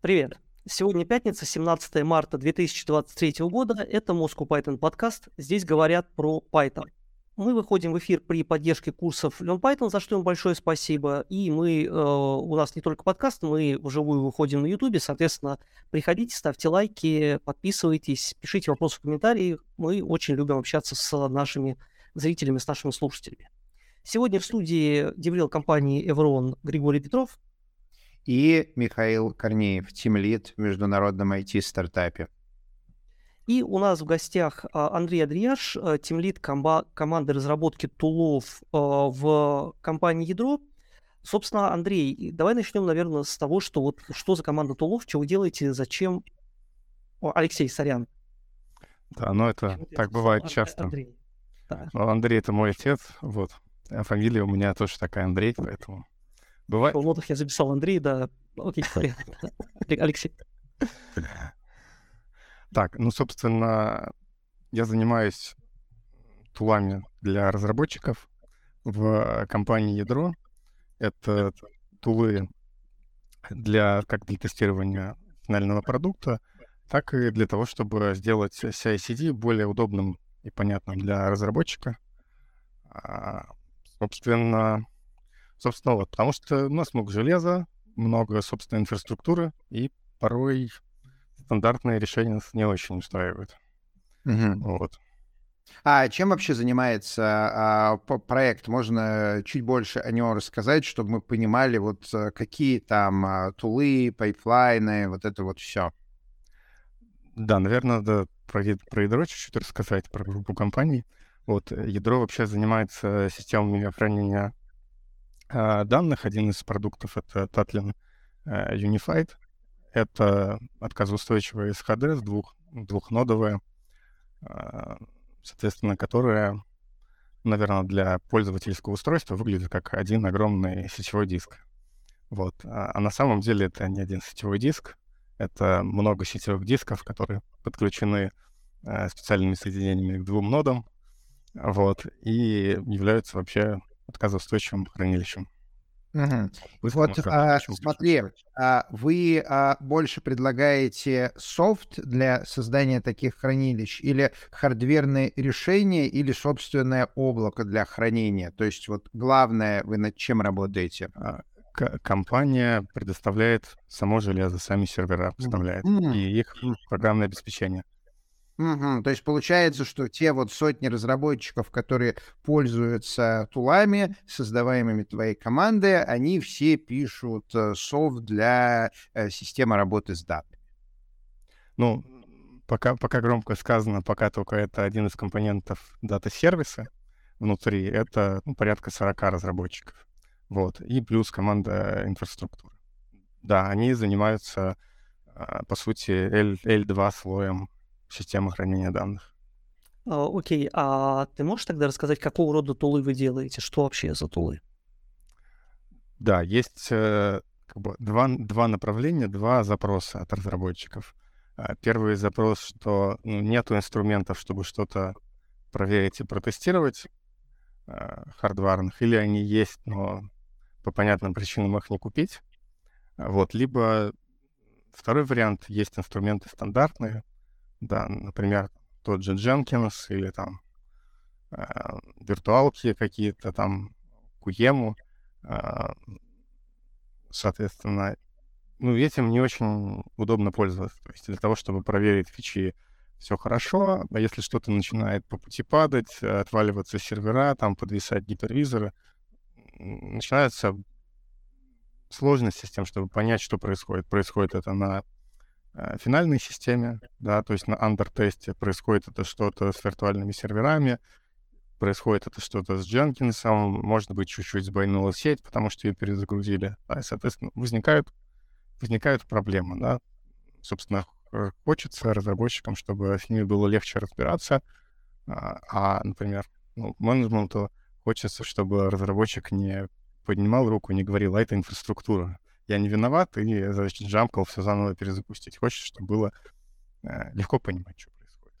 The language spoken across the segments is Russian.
Привет. Сегодня пятница, 17 марта 2023 года. Это Moscow Python подкаст. Здесь говорят про Python. Мы выходим в эфир при поддержке курсов Learn Python, за что им большое спасибо. И мы, э, у нас не только подкаст, мы вживую выходим на YouTube. Соответственно, приходите, ставьте лайки, подписывайтесь, пишите вопросы в комментариях. Мы очень любим общаться с нашими зрителями, с нашими слушателями. Сегодня в студии деврел компании Evron Григорий Петров и Михаил Корнеев, тимлид в международном IT-стартапе. И у нас в гостях а, Андрей Адрияш, а, тимлид комба- команды разработки тулов а, в компании Ядро. Собственно, Андрей, давай начнем, наверное, с того, что вот что за команда тулов, что вы делаете, зачем... О, Алексей, сорян. Да, ну это так бывает часто. Андрей. Да. Андрей это мой отец, вот. А фамилия у меня тоже такая Андрей, поэтому Бывает... В нотах я записал Андрей, да. Окей, Алексей. Так, ну, собственно, я занимаюсь тулами для разработчиков в компании Ядро. Это тулы для как для тестирования финального продукта, так и для того, чтобы сделать CI-CD более удобным и понятным для разработчика. А, собственно, Собственно, вот, потому что у нас много железа, много собственной инфраструктуры, и порой стандартные решения нас не очень устраивают. Угу. Вот. А чем вообще занимается а, проект? Можно чуть больше о нем рассказать, чтобы мы понимали, вот э, какие там а, тулы, пайплайны, вот это вот все. Да, наверное, надо про, про ядро чуть-чуть рассказать, про группу компаний. Вот, э, ядро вообще занимается системами хранения данных. Один из продуктов — это Tatlin э, Unified. Это отказоустойчивая SHD с двух, двухнодовая, а, соответственно, которая, наверное, для пользовательского устройства выглядит как один огромный сетевой диск. Вот. А, а на самом деле это не один сетевой диск, это много сетевых дисков, которые подключены специальными соединениями к двум нодам, вот, и являются вообще отказоустойчивым хранилищем. Угу. Вот а, смотри, а, вы а, больше предлагаете софт для создания таких хранилищ или хардверные решения или собственное облако для хранения? То есть вот главное, вы над чем работаете? А, компания предоставляет само железо, сами сервера поставляет mm-hmm. и их программное обеспечение. Угу. То есть получается, что те вот сотни разработчиков, которые пользуются тулами, создаваемыми твоей командой, они все пишут э, софт для э, системы работы с данными. Ну, пока, пока громко сказано, пока только это один из компонентов дата-сервиса внутри, это ну, порядка 40 разработчиков. Вот. И плюс команда инфраструктуры. Да, они занимаются, а, по сути, L, L2 слоем системы хранения данных. А, окей, а ты можешь тогда рассказать, какого рода тулы вы делаете? Что вообще за тулы? Да, есть э, как бы два, два направления, два запроса от разработчиков. А, первый запрос, что ну, нету инструментов, чтобы что-то проверить и протестировать э, хардварных, или они есть, но по понятным причинам их не купить. Вот, либо второй вариант, есть инструменты стандартные, да, например, тот же Jenkins или там э, виртуалки какие-то, там Куему, э, соответственно, ну, этим не очень удобно пользоваться. То есть для того, чтобы проверить фичи, все хорошо, а если что-то начинает по пути падать, отваливаться сервера, там подвисать гипервизоры, начинается сложности с тем, чтобы понять, что происходит. Происходит это на финальной системе, да, то есть на андер-тесте происходит это что-то с виртуальными серверами, происходит это что-то с Jenkins, может быть, чуть-чуть сбойнула сеть, потому что ее перезагрузили, да, и, соответственно, возникают, возникают проблемы, да. Собственно, хочется разработчикам, чтобы с ними было легче разбираться, а, а например, ну, менеджменту хочется, чтобы разработчик не поднимал руку, не говорил, а это инфраструктура я не виноват, и джамкал все заново перезапустить. Хочешь, чтобы было э, легко понимать, что происходит.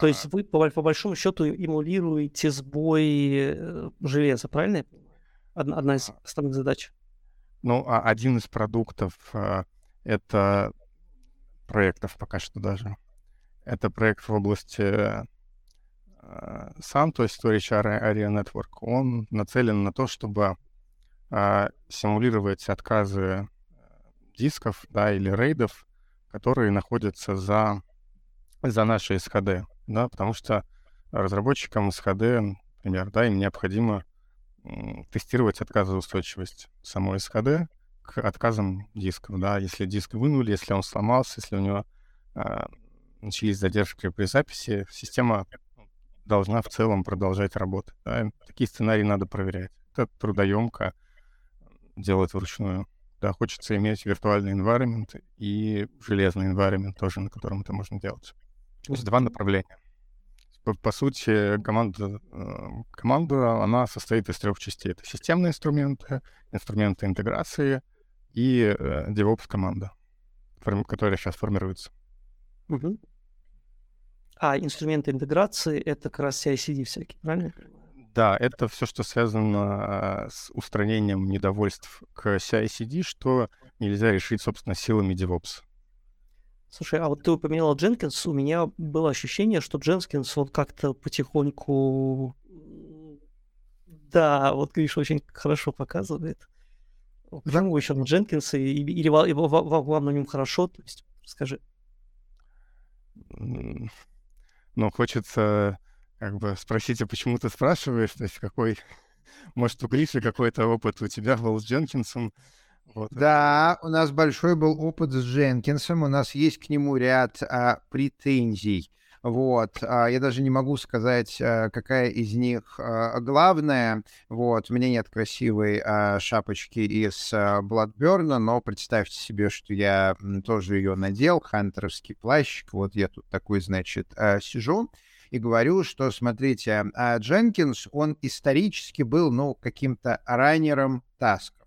То есть а вы, по, по большому счету, эмулируете сбой э, железа, правильно я понимаю? Одна, одна из а. основных задач. Ну, а один из продуктов э, — это проектов пока что даже. Это проект в области сам, то есть Storage Area Network. Он нацелен на то, чтобы э, симулировать отказы э, дисков да, или рейдов, которые находятся за, за нашей SHD. Да, потому что разработчикам SHD, например, да, им необходимо тестировать отказоустойчивость самой SHD к отказам дисков, да, если диск вынули, если он сломался, если у него э, начались задержки при записи, система должна в целом продолжать работать. Да? Такие сценарии надо проверять. Это трудоемко делать вручную. Да, хочется иметь виртуальный environment и железный environment тоже, на котором это можно делать. То есть два направления. По, по сути, команда, э, команда, она состоит из трех частей. Это системные инструменты, инструменты интеграции и э, DevOps команда, которая сейчас формируется. Угу. А инструменты интеграции — это как раз CI-CD всякие, правильно? Да, это все, что связано а, с устранением недовольств к CI-CD, что нельзя решить, собственно, силами DevOps. Слушай, а вот ты упоминал Jenkins, у меня было ощущение, что Jenkins вот как-то потихоньку... Да, вот Гриш очень хорошо показывает. Почему еще на Jenkins, или, вам на нем хорошо? То есть, скажи. Ну, хочется как бы спросить, а почему ты спрашиваешь? То есть какой... Может, у Гриши какой-то опыт у тебя был с Дженкинсом? Вот. Да, у нас большой был опыт с Дженкинсом, у нас есть к нему ряд а, претензий. Вот. А, я даже не могу сказать, а, какая из них а, главная. Вот. У меня нет красивой шапочки из Bloodburn, но представьте себе, что я тоже ее надел, хантеровский плащик. Вот я тут такой, значит, сижу и говорю, что, смотрите, Дженкинс, он исторически был, ну, каким-то раннером тасков.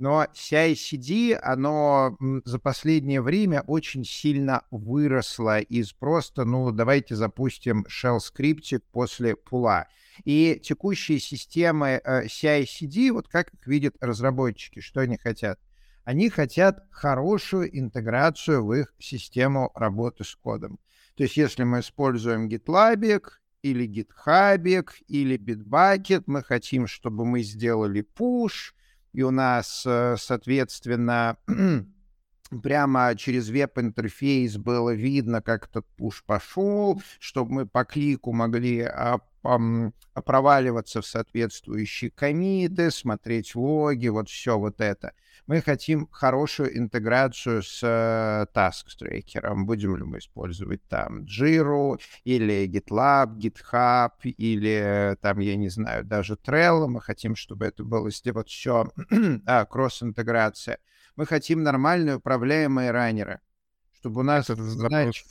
Но CI-CD, оно за последнее время очень сильно выросло из просто, ну, давайте запустим shell скриптик после пула. И текущие системы э, CI-CD, вот как их видят разработчики, что они хотят? Они хотят хорошую интеграцию в их систему работы с кодом. То есть если мы используем GitLab или GitHub или Bitbucket, мы хотим, чтобы мы сделали push, и у нас, э, соответственно, прямо через веб-интерфейс было видно, как этот пуш пошел, чтобы мы по клику могли проваливаться в соответствующие комиты, смотреть логи, вот все вот это. Мы хотим хорошую интеграцию с э, Task Tracker. Будем ли мы использовать там Jira или GitLab, GitHub или там, я не знаю, даже Trello. Мы хотим, чтобы это было вот все а, кросс-интеграция. Мы хотим нормальные управляемые раннеры, чтобы у нас... Это, знаешь,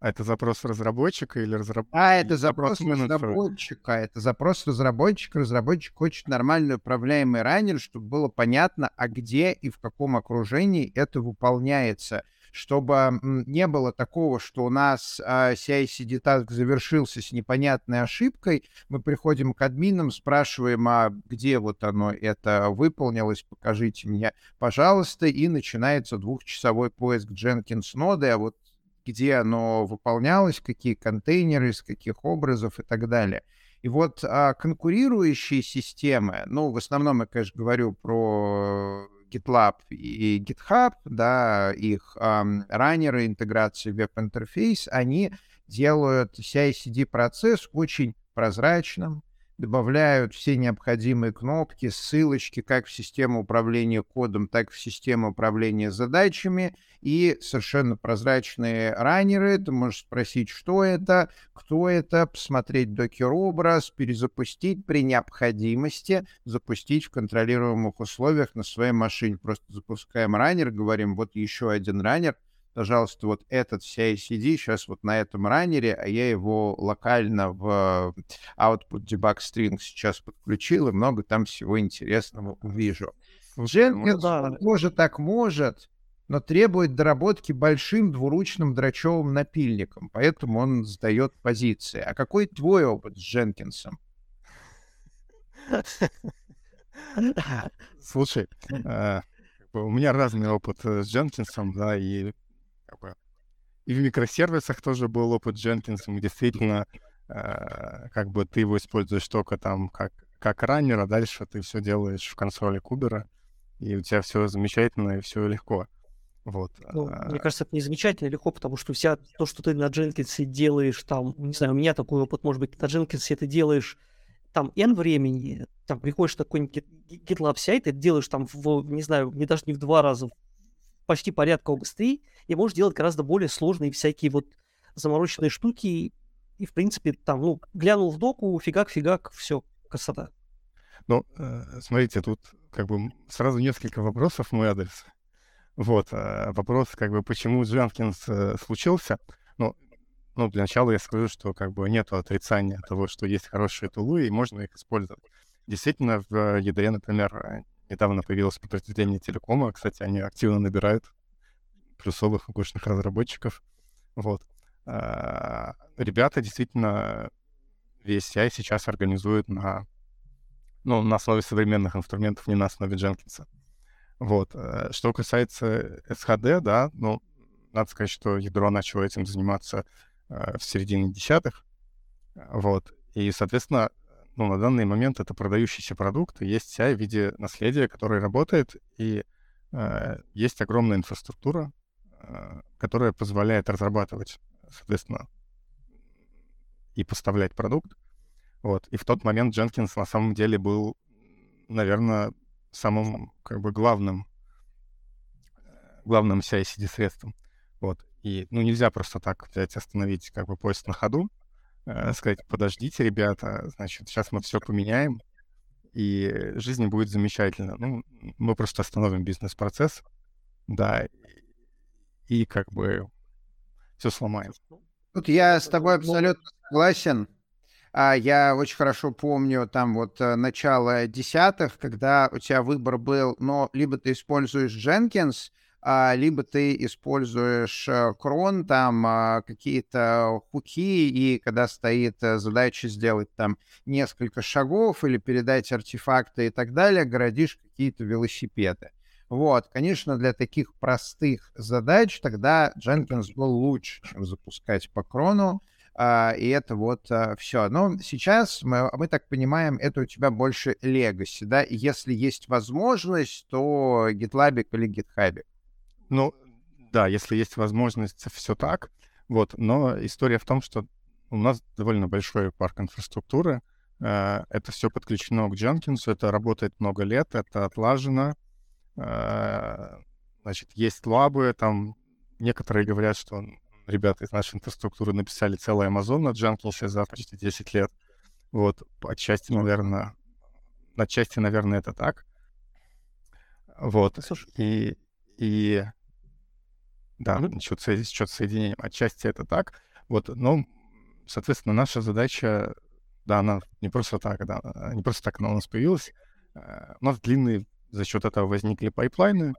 а это запрос разработчика или разработчика? А, это запрос, разработчика. Это запрос разработчика. Разработчик хочет нормальный управляемый раннер, чтобы было понятно, а где и в каком окружении это выполняется. Чтобы не было такого, что у нас а, CI-CD таск завершился с непонятной ошибкой, мы приходим к админам, спрашиваем, а где вот оно это выполнилось, покажите мне, пожалуйста, и начинается двухчасовой поиск Jenkins ноды, а вот где оно выполнялось, какие контейнеры, из каких образов и так далее. И вот а, конкурирующие системы, ну, в основном я, конечно, говорю про GitLab и GitHub, да, их um, раннеры интеграции веб-интерфейс, они делают CI-CD процесс очень прозрачным, добавляют все необходимые кнопки, ссылочки как в систему управления кодом, так и в систему управления задачами и совершенно прозрачные раннеры. Ты можешь спросить, что это, кто это, посмотреть докер-образ, перезапустить при необходимости, запустить в контролируемых условиях на своей машине. Просто запускаем раннер, говорим, вот еще один раннер — пожалуйста, вот этот CI-CD сейчас вот на этом раннере, а я его локально в output debug string сейчас подключил, и много там всего интересного увижу. Jenkins, ну, да. может, так может, но требует доработки большим двуручным драчевым напильником, поэтому он сдает позиции. А какой твой опыт с Дженкинсом? Слушай, э, у меня разный опыт э, с Дженкинсом, да, и как бы и в микросервисах тоже был опыт Jenkins, действительно, э, как бы ты его используешь только там как, как раннер, а дальше ты все делаешь в консоли Кубера, и у тебя все замечательно и все легко. Вот. Ну, мне кажется, это не замечательно легко, потому что вся то, что ты на Jenkins делаешь, там, не знаю, у меня такой опыт, может быть, на Jenkins ты делаешь там N времени, там приходишь на какой-нибудь GitLab сайт, и делаешь там, в, не знаю, не даже не в два раза, почти порядка быстрее, и можешь делать гораздо более сложные всякие вот замороченные штуки, и, в принципе, там, ну, глянул в доку, фигак-фигак, все, красота. Ну, э, смотрите, тут как бы сразу несколько вопросов в мой адрес. Вот, э, вопрос, как бы, почему Jenkins э, случился. Ну, ну, для начала я скажу, что как бы нет отрицания того, что есть хорошие тулы, и можно их использовать. Действительно, в ядре, например, недавно появилось подразделение телекома. Кстати, они активно набирают плюсовых укушенных разработчиков. Вот. А, ребята действительно весь CI сейчас организуют на, ну, на основе современных инструментов, не на основе Дженкинса. Вот. Э, что касается SHD, да, ну, надо сказать, что ядро начало этим заниматься э, в середине десятых. Вот. И, соответственно, ну, на данный момент это продающийся продукт, и есть CI в виде наследия, который работает, и э, есть огромная инфраструктура, э, которая позволяет разрабатывать, соответственно, и поставлять продукт. Вот. И в тот момент Jenkins на самом деле был, наверное, самым как бы главным главным CI-CD средством. Вот. И, ну, нельзя просто так взять, остановить как бы поезд на ходу, э, сказать, подождите, ребята, значит, сейчас мы все поменяем, и жизнь будет замечательно. Ну, мы просто остановим бизнес-процесс, да, и, как бы все сломаем. Тут я с тобой абсолютно согласен. А я очень хорошо помню там вот э, начало десятых, когда у тебя выбор был, но либо ты используешь Jenkins, либо ты используешь крон, э, там а, какие-то хуки, и когда стоит э, задача сделать там несколько шагов или передать артефакты и так далее, городишь какие-то велосипеды. Вот, конечно, для таких простых задач тогда Jenkins был лучше, чем запускать по крону, а, и это вот а, все. Но сейчас мы, мы так понимаем, это у тебя больше легаси, да, если есть возможность, то GitLab или GitHub. Ну, да, если есть возможность, все так. Вот, но история в том, что у нас довольно большой парк инфраструктуры. Э, это все подключено к Jenkins, это работает много лет, это отлажено. Э, значит, есть лабы, там некоторые говорят, что ребята из нашей инфраструктуры написали целый Amazon на Jenkins за почти 10 лет. Вот, отчасти, наверное, отчасти, наверное, это так. Вот. И, и да, mm-hmm. что-то, что-то соединением. Отчасти это так. Вот, но, соответственно, наша задача, да, она не просто так, да, не просто так она у нас появилась. Э, у нас длинные за счет этого возникли пайплайны,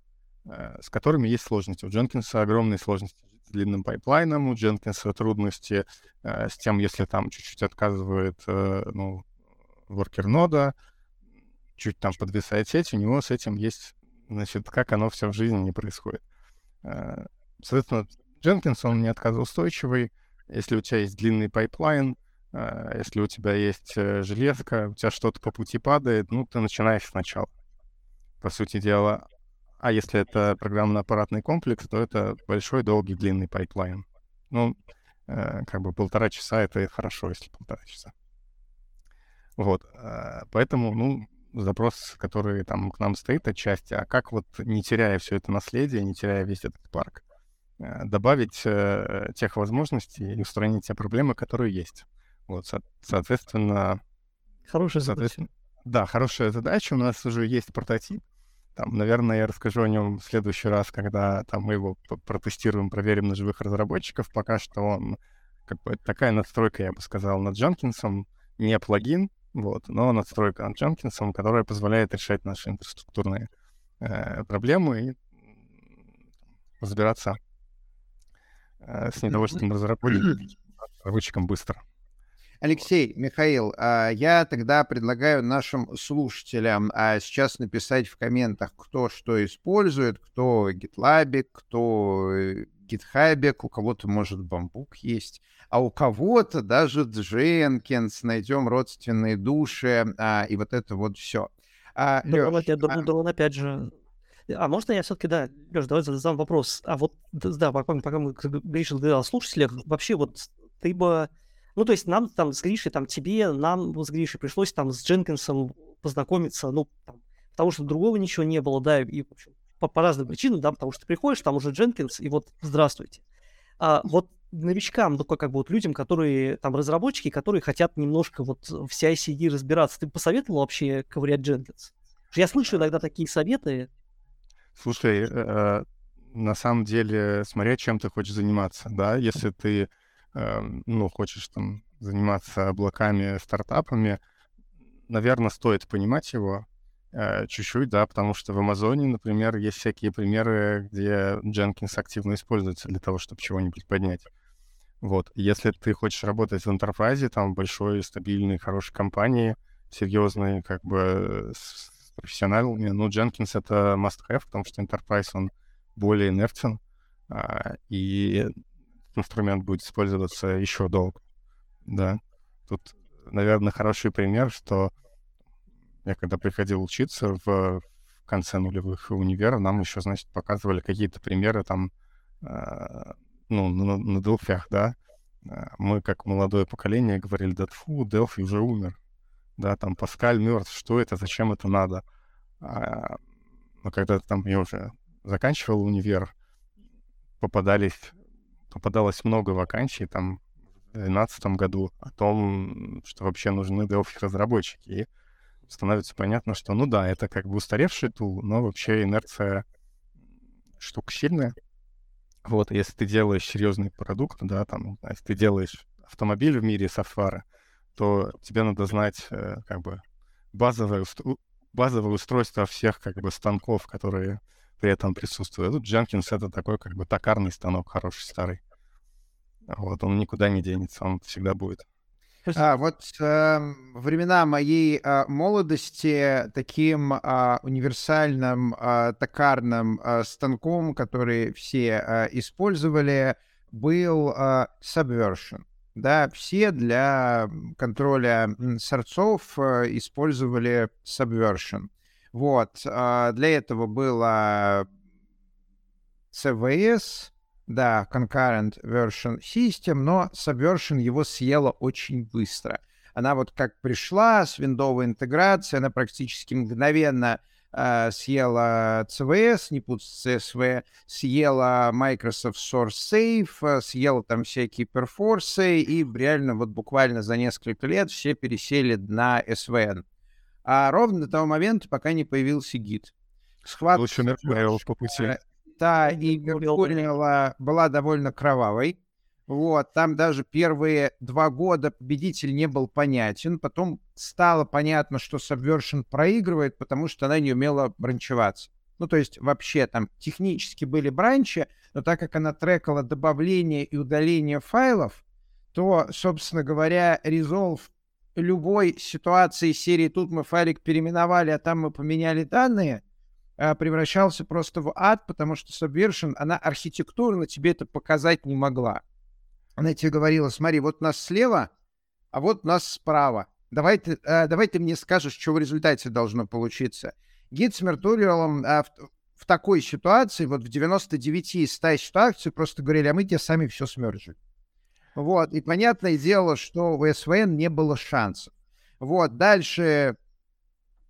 э, с которыми есть сложности. У Jenkins огромные сложности с длинным пайплайном, у Jenkins трудности э, с тем, если там чуть-чуть отказывает, ну, worker нода, чуть там подвисает сеть, у него с этим есть, значит, как оно все в жизни не происходит. Соответственно, Jenkins, он не отказоустойчивый. Если у тебя есть длинный пайплайн, э, если у тебя есть э, железка, у тебя что-то по пути падает, ну, ты начинаешь сначала, по сути дела. А если это программно-аппаратный комплекс, то это большой, долгий, длинный пайплайн. Ну, э, как бы полтора часа — это хорошо, если полтора часа. Вот, поэтому, ну, запрос, который там к нам стоит отчасти, а как вот, не теряя все это наследие, не теряя весь этот парк, добавить э, тех возможностей и устранить те проблемы, которые есть. Вот, со- соответственно... Хорошая задача. Да, хорошая задача. У нас уже есть прототип. Там, наверное, я расскажу о нем в следующий раз, когда там мы его протестируем, проверим на живых разработчиков. Пока что он как бы такая надстройка, я бы сказал, над Jenkins, не плагин, вот, но надстройка над Jenkins, которая позволяет решать наши инфраструктурные э, проблемы и разбираться Э, с недовольством разработчикам быстро. Алексей, Михаил, а, я тогда предлагаю нашим слушателям а, сейчас написать в комментах, кто что использует, кто GitLab, кто GitHub, у кого-то, может, бамбук есть, а у кого-то даже Jenkins, найдем родственные души, а, и вот это вот все. А, Лёш, я думаю, а... опять же, а можно я все-таки, да, Леш, давай задам вопрос. А вот, да, пока, пока мы говоришь о слушателях, вообще вот ты бы, ну, то есть нам там с Гришей, там тебе, нам с Гришей пришлось там с Дженкинсом познакомиться, ну, там, потому что другого ничего не было, да, и, в общем, по, по разным причинам, да, потому что ты приходишь, там уже Дженкинс, и вот здравствуйте. А вот новичкам, ну, как бы вот людям, которые, там, разработчики, которые хотят немножко вот в CI-CD разбираться, ты посоветовал вообще ковырять Jenkins? Я слышу иногда такие советы, Слушай, э, на самом деле, смотря чем ты хочешь заниматься, да, если ты, э, ну, хочешь там заниматься облаками, стартапами, наверное, стоит понимать его э, чуть-чуть, да, потому что в Амазоне, например, есть всякие примеры, где Jenkins активно используется для того, чтобы чего-нибудь поднять. Вот. Если ты хочешь работать в enterprise, там, большой, стабильной, хорошей компании, серьезной, как бы, с профессионалами. Ну, Jenkins — это must-have, потому что Enterprise, он более инертен, а, и инструмент будет использоваться еще долго. Да. Тут, наверное, хороший пример, что я когда приходил учиться в, конце нулевых универа, нам еще, значит, показывали какие-то примеры там, э, ну, на, на Delphi, да. А, мы, как молодое поколение, говорили, да фу, Delphi уже умер да, там Паскаль мертв, что это, зачем это надо. А, но когда там я уже заканчивал универ, попадались, попадалось много вакансий там в 2012 году о том, что вообще нужны Delphi-разработчики. И становится понятно, что, ну да, это как бы устаревший тул, но вообще инерция штука сильная. Вот, если ты делаешь серьезный продукт, да, там, если ты делаешь автомобиль в мире софтвара, то тебе надо знать э, как бы базовое, базовое устройство всех как бы станков, которые при этом присутствуют. Тут Jenkins — это такой как бы токарный станок, хороший, старый. Вот, он никуда не денется, он всегда будет. А, вот э, времена моей э, молодости таким э, универсальным э, токарным э, станком, который все э, использовали, был э, Subversion да, все для контроля сорцов э, использовали Subversion. Вот, а, для этого было CVS, да, Concurrent Version System, но Subversion его съела очень быстро. Она вот как пришла с виндовой интеграцией, она практически мгновенно съела CVS, не путать с CSV, съела Microsoft Source Safe, э, съела там всякие перфорсы, и реально вот буквально за несколько лет все пересели на SVN. А ровно до того момента, пока не появился гид. Схватка... Лучше по пути. Э, да, и была довольно кровавой. Вот, там даже первые два года победитель не был понятен. Потом стало понятно, что Subversion проигрывает, потому что она не умела бранчеваться. Ну, то есть вообще там технически были бранчи, но так как она трекала добавление и удаление файлов, то, собственно говоря, Resolve любой ситуации серии «тут мы файлик переименовали, а там мы поменяли данные», а, превращался просто в ад, потому что Subversion, она архитектурно тебе это показать не могла она тебе говорила, смотри, вот нас слева, а вот нас справа. Давай ты, э, давай ты мне скажешь, что в результате должно получиться. Гид с Мертуриалом э, в, в такой ситуации, вот в 99 из 100 ситуаций просто говорили, а мы тебе сами все смержим. Вот, и понятное дело, что у СВН не было шансов. Вот, дальше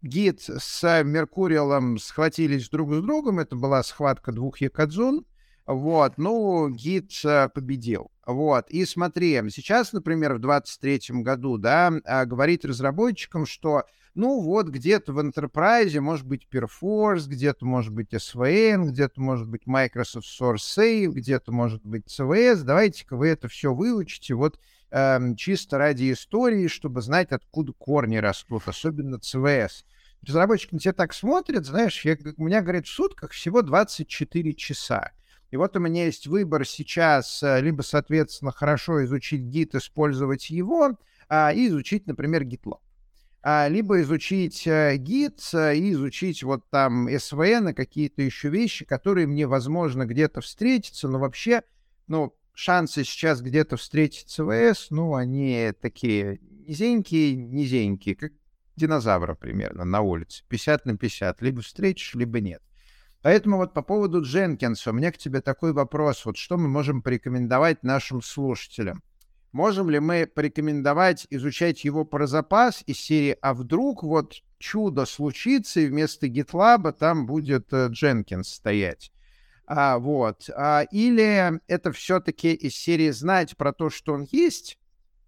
гид с Меркуриалом схватились друг с другом, это была схватка двух Якадзун, вот, ну, гид э, победил. Вот, и смотри, сейчас, например, в 23 году, да, а, говорит разработчикам, что, ну, вот где-то в Enterprise может быть Perforce, где-то может быть SVN, где-то может быть Microsoft Source Save, где-то может быть CVS, давайте-ка вы это все выучите, вот эм, чисто ради истории, чтобы знать, откуда корни растут, особенно CVS. Разработчики на тебя так смотрят, знаешь, я, у меня, говорит, в сутках всего 24 часа. И вот у меня есть выбор сейчас э, либо, соответственно, хорошо изучить гид, использовать его, а, и изучить, например, GitLab. а, либо изучить а, гид а, и изучить вот там СВН и какие-то еще вещи, которые мне, возможно, где-то встретятся, но вообще, ну, шансы сейчас где-то встретить ЦВС, ну, они такие низенькие, низенькие, как динозавра примерно на улице. 50 на 50. Либо встретишь, либо нет. Поэтому вот по поводу Дженкинса у меня к тебе такой вопрос. Вот что мы можем порекомендовать нашим слушателям? Можем ли мы порекомендовать изучать его про запас из серии «А вдруг вот чудо случится, и вместо GitLab там будет Дженкинс э, стоять?» а, вот. А, или это все-таки из серии знать про то, что он есть,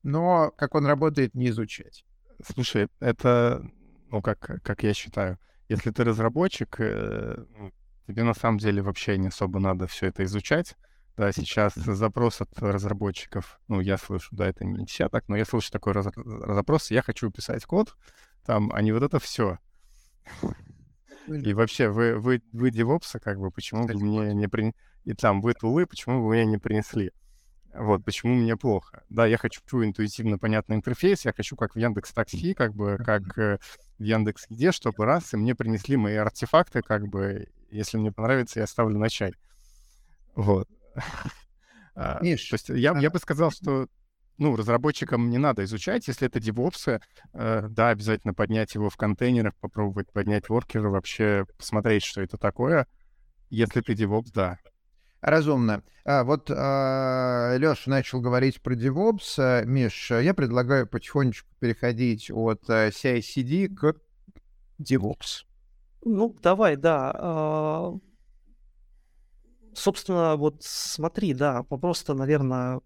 но как он работает, не изучать? Слушай, это, ну, как, как я считаю, если ты разработчик, э, ну, тебе на самом деле вообще не особо надо все это изучать. Да, сейчас запрос от разработчиков, ну, я слышу, да, это не все так, но я слышу такой раз, запрос, я хочу писать код, там, а не вот это все. И вообще, вы, вы, вы девопсы, как бы, почему вы мне не принесли... И там, вы тулы, почему вы мне не принесли? Вот, почему мне плохо? Да, я хочу интуитивно понятный интерфейс, я хочу как в Яндекс Такси, как бы, как э, в Яндекс Где, чтобы раз, и мне принесли мои артефакты, как бы, если мне понравится, я ставлю на чай. Вот. А, Миш, То есть я, а... я бы сказал, что ну, разработчикам не надо изучать, если это DevOps, э, да, обязательно поднять его в контейнерах, попробовать поднять воркеры, вообще посмотреть, что это такое. Если ты DevOps, да. Разумно. А, вот а, Леша начал говорить про DevOps. А, Миш, я предлагаю потихонечку переходить от а, CI-CD к DevOps. Ну, давай, да. А, собственно, вот смотри, да, просто, наверное,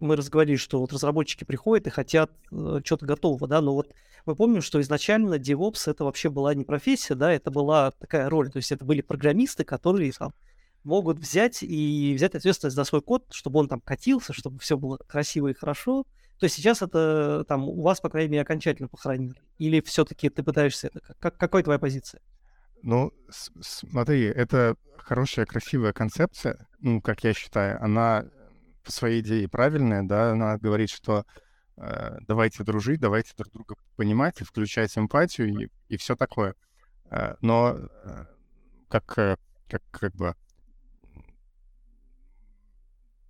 мы разговаривали, что вот разработчики приходят и хотят э, что-то готового, да, но вот мы помним, что изначально DevOps это вообще была не профессия, да, это была такая роль, то есть это были программисты, которые там могут взять и взять ответственность за свой код, чтобы он там катился, чтобы все было красиво и хорошо. То есть сейчас это там у вас, по крайней мере, окончательно похоронили? Или все-таки ты пытаешься это? Как, какой твоя позиция? Ну, смотри, это хорошая, красивая концепция, ну, как я считаю, она по своей идее правильная, да, она говорит, что э, давайте дружить, давайте друг друга понимать включать эмпатию и, и все такое. Э, но э, как, э, как, как бы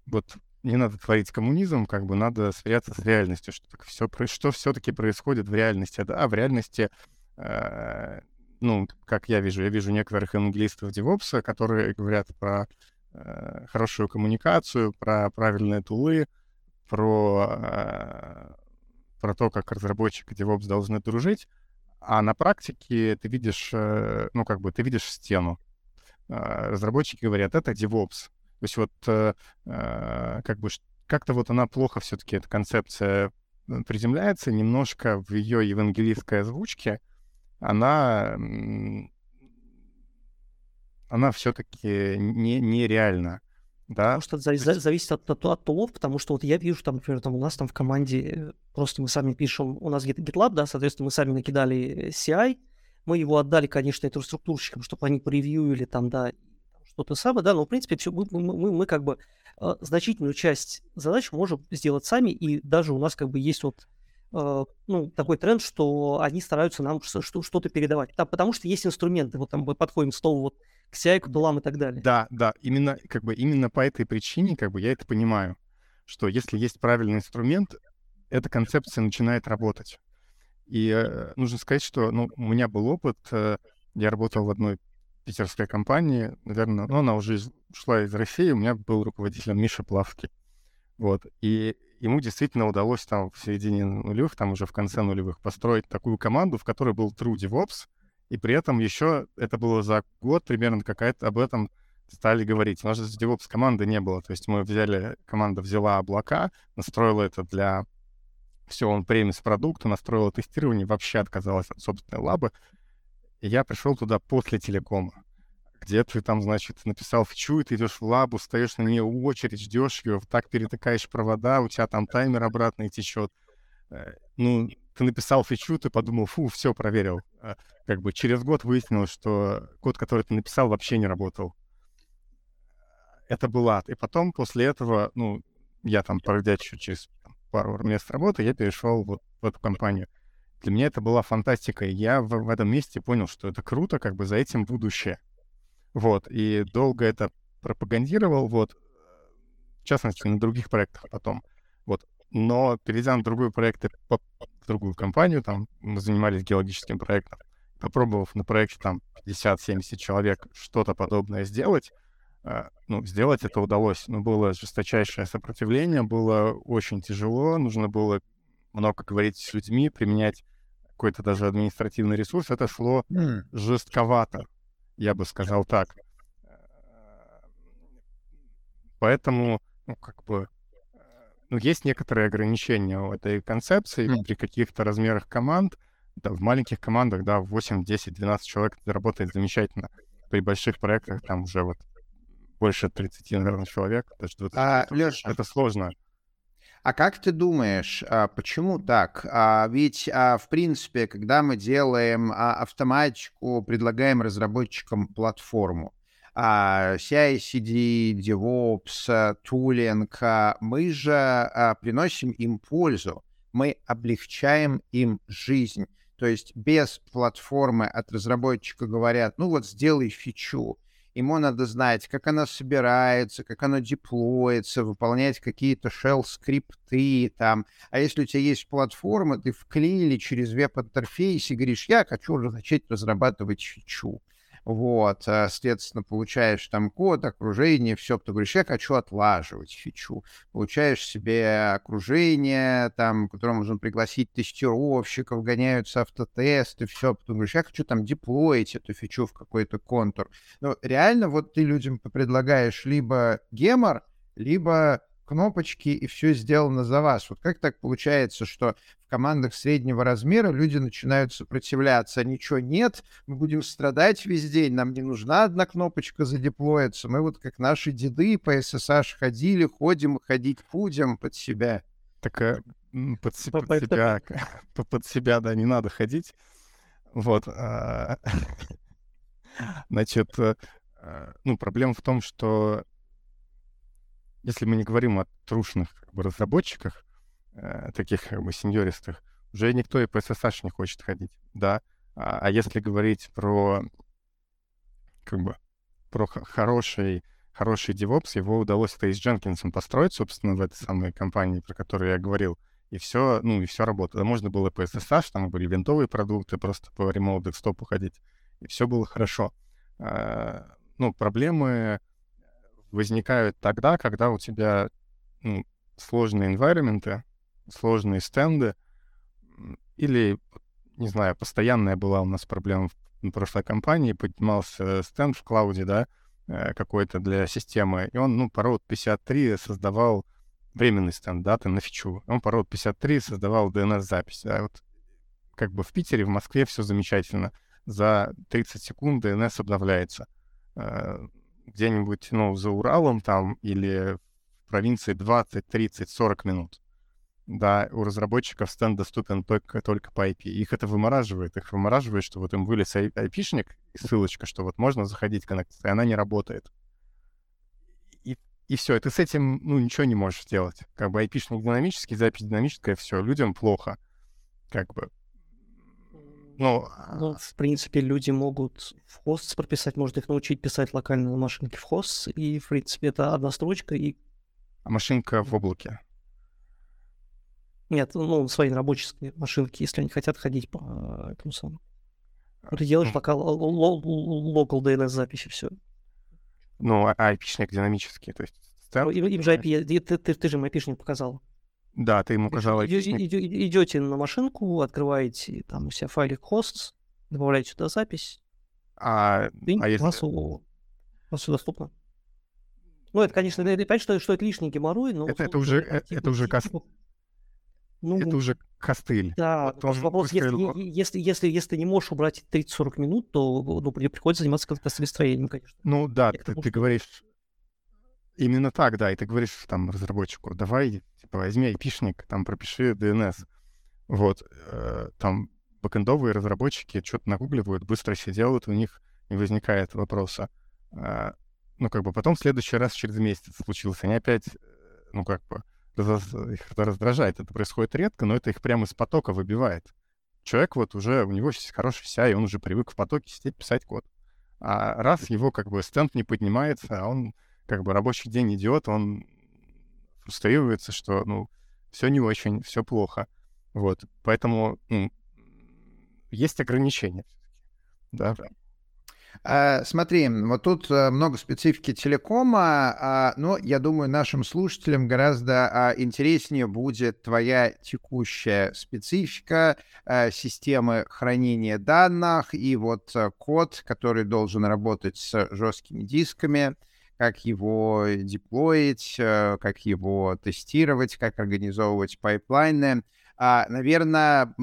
вот не надо творить коммунизм, как бы надо сверяться с реальностью, что все, что все-таки происходит в реальности. Да, в реальности э, ну, как я вижу, я вижу некоторых англистов DevOps, которые говорят про э, хорошую коммуникацию, про правильные тулы, про, э, про то, как разработчик и DevOps должны дружить, а на практике ты видишь, э, ну, как бы, ты видишь стену. Э, разработчики говорят, это DevOps. То есть вот э, э, как бы как-то вот она плохо все-таки, эта концепция э, приземляется немножко в ее евангелистской озвучке, она, она все-таки не, нереальна. Да? Потому что это зависит от, от, от тулов, потому что вот я вижу, там, например, там у нас там в команде просто мы сами пишем, у нас GitLab, да, соответственно, мы сами накидали CI, мы его отдали, конечно, инфраструктурщикам, чтобы они превьюили там, да, что-то самое, да, но, в принципе, все, мы, мы, мы как бы э, значительную часть задач можем сделать сами, и даже у нас как бы есть вот Э, ну, такой тренд, что они стараются нам что-то передавать. Да, потому что есть инструменты, вот там мы подходим снова вот к CI, к тулам и так далее. Да, да, именно, как бы, именно по этой причине, как бы, я это понимаю, что если есть правильный инструмент, эта концепция начинает работать. И э, нужно сказать, что, ну, у меня был опыт, э, я работал в одной питерской компании, наверное, ну, она уже ушла из России, у меня был руководителем Миша Плавский. Вот. И ему действительно удалось там в середине нулевых, там уже в конце нулевых, построить такую команду, в которой был True DevOps, и при этом еще это было за год примерно какая-то об этом стали говорить. У нас же DevOps команды не было. То есть мы взяли, команда взяла облака, настроила это для все, он премис продукта, настроила тестирование, вообще отказалась от собственной лабы. И я пришел туда после телекома где ты там, значит, написал фичу, и ты идешь в лабу, стоишь на нее очередь, ждешь ее, так перетыкаешь провода, у тебя там таймер обратно течет. Э, ну, ты написал фичу, ты подумал, фу, все, проверил. А как бы через год выяснилось, что код, который ты написал, вообще не работал. Это был ад. И потом, после этого, ну, я там, пройдя еще через пару мест работы, я перешел вот в эту компанию. Для меня это была фантастика. И я в, в этом месте понял, что это круто, как бы за этим будущее. Вот, и долго это пропагандировал, вот, в частности, на других проектах потом. Вот, но перейдя на другой проект, в другую компанию, там мы занимались геологическим проектом, попробовав на проекте там 50-70 человек что-то подобное сделать, э, ну, сделать это удалось. Но было жесточайшее сопротивление, было очень тяжело, нужно было много говорить с людьми, применять какой-то даже административный ресурс. Это шло mm. жестковато, я бы сказал так. Поэтому, ну, как бы, ну, есть некоторые ограничения у этой концепции mm. при каких-то размерах команд. Да, в маленьких командах, да, 8, 10, 12 человек это работает замечательно. При больших проектах там уже вот больше 30, наверное, человек, даже 20. А, Леш, это сложно. А как ты думаешь, а, почему так? А, ведь, в принципе, когда мы делаем автоматику, предлагаем разработчикам платформу, CI-CD, DevOps, тулинг, мы же приносим им пользу, мы облегчаем им жизнь. То есть без платформы от разработчика говорят, ну вот сделай фичу, ему надо знать, как она собирается, как она деплоится, выполнять какие-то shell-скрипты там. А если у тебя есть платформа, ты вклеили через веб-интерфейс и говоришь, я хочу начать разрабатывать фичу. Вот, э, соответственно, получаешь там код, окружение, все, ты говоришь, я хочу отлаживать фичу. Получаешь себе окружение, там, в котором нужно пригласить тестировщиков, гоняются автотесты, все, потом говоришь, я хочу там деплоить эту фичу в какой-то контур. Но реально вот ты людям предлагаешь либо гемор, либо кнопочки, и все сделано за вас. Вот как так получается, что в командах среднего размера люди начинают сопротивляться, ничего нет, мы будем страдать весь день, нам не нужна одна кнопочка задеплоиться, мы вот как наши деды по SSH ходили, ходим, ходить будем под себя. Так э, под, под, под себя, под себя, да, не надо ходить. Вот. А, значит, э, э, ну, проблема в том, что если мы не говорим о трушных как бы, разработчиках, э, таких как бы сеньористых, уже никто и по SSH не хочет ходить, да. А, а если говорить про как бы про хороший хороший DevOps, его удалось это и с Дженкинсом построить, собственно, в этой самой компании, про которую я говорил. И все, ну, и все работало. Можно было по SSH, там были винтовые продукты, просто по remote декстопу ходить. И все было хорошо. А, ну, проблемы возникают тогда, когда у тебя ну, сложные environment, сложные стенды, или, не знаю, постоянная была у нас проблема в прошлой компании, поднимался стенд в клауде, да, э, какой-то для системы, и он, ну, пород 53 создавал временный стенд, да, ты на фичу. Он пород 53 создавал DNS-запись. А вот как бы в Питере, в Москве все замечательно. За 30 секунд DNS обновляется. Где-нибудь, ну, за Уралом там или в провинции 20, 30, 40 минут. Да, у разработчиков стенд доступен только, только по IP. Их это вымораживает. Их вымораживает, что вот им вылез IP-шник ссылочка, что вот можно заходить коннектиться, и она не работает. И, и все, и ты с этим, ну, ничего не можешь сделать. Как бы IP-шник динамический, запись динамическая, все, людям плохо. Как бы ну, ну, в принципе, люди могут в хост прописать, можно их научить писать локально на машинке в хост, и, в принципе, это одна строчка, и... А машинка в облаке? Нет, ну, свои рабочие машинки, если они хотят ходить по этому самому. Ну, ты делаешь локал, local DNS записи, все. Ну, а IP-шник динамический, то есть... Ну, им же IP, ты, ты, ты же им IP-шник показал. Да, ты ему указал Идете на машинку, открываете там у себя файлик hosts, добавляете сюда запись. А, и а если... у вас все доступно. Ну, это, конечно, это, понятно, что, что это лишний геморрой, но... Это, это уже, это, это уже кос... типа, ну, это уже костыль. Да, вот он вопрос, если, если, если, если ты не можешь убрать 30-40 минут, то ну, приходится заниматься костылестроением, конечно. Ну да, ты, ты говоришь, Именно так, да. И ты говоришь там разработчику, давай, типа, возьми айпишник, там пропиши DNS. Вот, э, там бэкэндовые разработчики что-то нагугливают, быстро все делают, у них не возникает вопроса. Э, ну, как бы потом в следующий раз через месяц случился, они опять, ну, как бы, раз, их это раздражает. Это происходит редко, но это их прямо из потока выбивает. человек вот уже, у него хороший CI, и он уже привык в потоке сидеть, писать код. А раз его как бы стенд не поднимается, а он как бы рабочий день идет, он фрустрируется, что, ну, все не очень, все плохо. Вот, поэтому ну, есть ограничения. Да. А, смотри, вот тут э, много специфики телекома, а, но я думаю, нашим слушателям гораздо а, интереснее будет твоя текущая специфика системы хранения данных и вот э, код, который должен работать с жесткими дисками, как его деплоить, э, как его тестировать, как организовывать пайплайны. Наверное,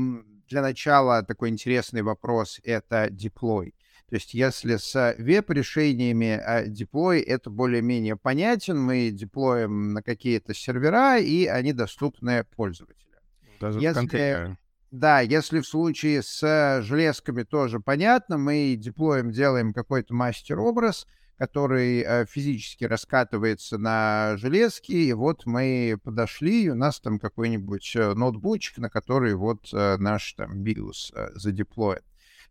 для начала такой интересный вопрос — это деплой. То есть если с веб-решениями а деплой это более-менее понятен, мы деплоим на какие-то сервера, и они доступны пользователю. Даже если, да, если в случае с железками тоже понятно, мы деплоим, делаем какой-то мастер-образ, который э, физически раскатывается на железке, и вот мы подошли, и у нас там какой-нибудь э, ноутбучик, на который вот э, наш там BIOS задеплоит.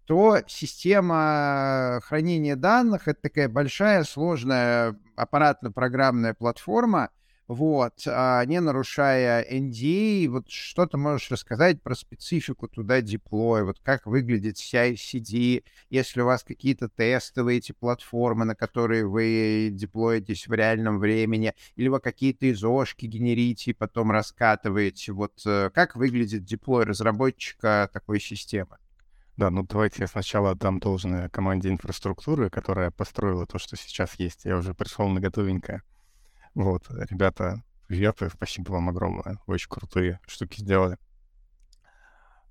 То система хранения данных — это такая большая, сложная аппаратно-программная платформа, вот, а не нарушая NDA. Вот что ты можешь рассказать про специфику туда деплоя, вот как выглядит CI-CD, если у вас какие-то тестовые эти платформы, на которые вы деплоитесь в реальном времени, или вы какие-то изошки генерите и потом раскатываете. Вот э, как выглядит деплой разработчика такой системы? Да, ну давайте я сначала отдам должное команде инфраструктуры, которая построила то, что сейчас есть. Я уже пришел на готовенькое. Вот, ребята, привет, спасибо вам огромное. Очень крутые штуки сделали.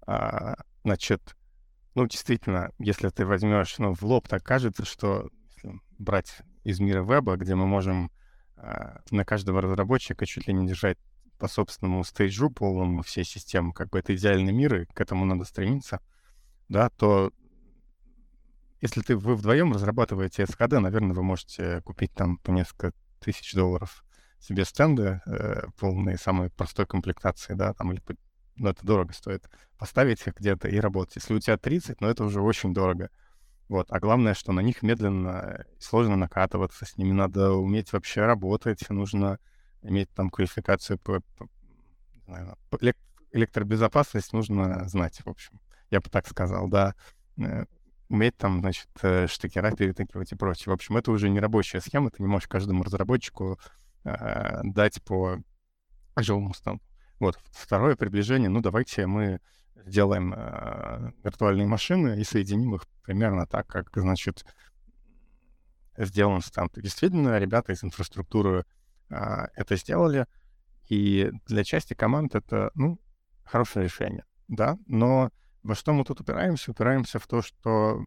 А, значит, ну, действительно, если ты возьмешь, ну, в лоб так кажется, что брать из мира веба, где мы можем а, на каждого разработчика чуть ли не держать по собственному стейджу полному всей системы, как бы это идеальный мир, и к этому надо стремиться — да, то если ты, вы вдвоем разрабатываете SHD, наверное, вы можете купить там по несколько тысяч долларов себе стенды э, полные, самой простой комплектации, да, там, или, ну, это дорого стоит, поставить их где-то и работать. Если у тебя 30, ну, это уже очень дорого. Вот, а главное, что на них медленно и сложно накатываться, с ними надо уметь вообще работать, нужно иметь там квалификацию по, по, по электробезопасность нужно знать, в общем я бы так сказал, да, э, уметь там, значит, э, штекера перетыкивать и прочее. В общем, это уже не рабочая схема, ты не можешь каждому разработчику э, дать по живому станку. Вот, второе приближение, ну, давайте мы сделаем э, виртуальные машины и соединим их примерно так, как, значит, сделан стенд. Действительно, ребята из инфраструктуры э, это сделали, и для части команд это, ну, хорошее решение, да, но во что мы тут упираемся? Упираемся в то, что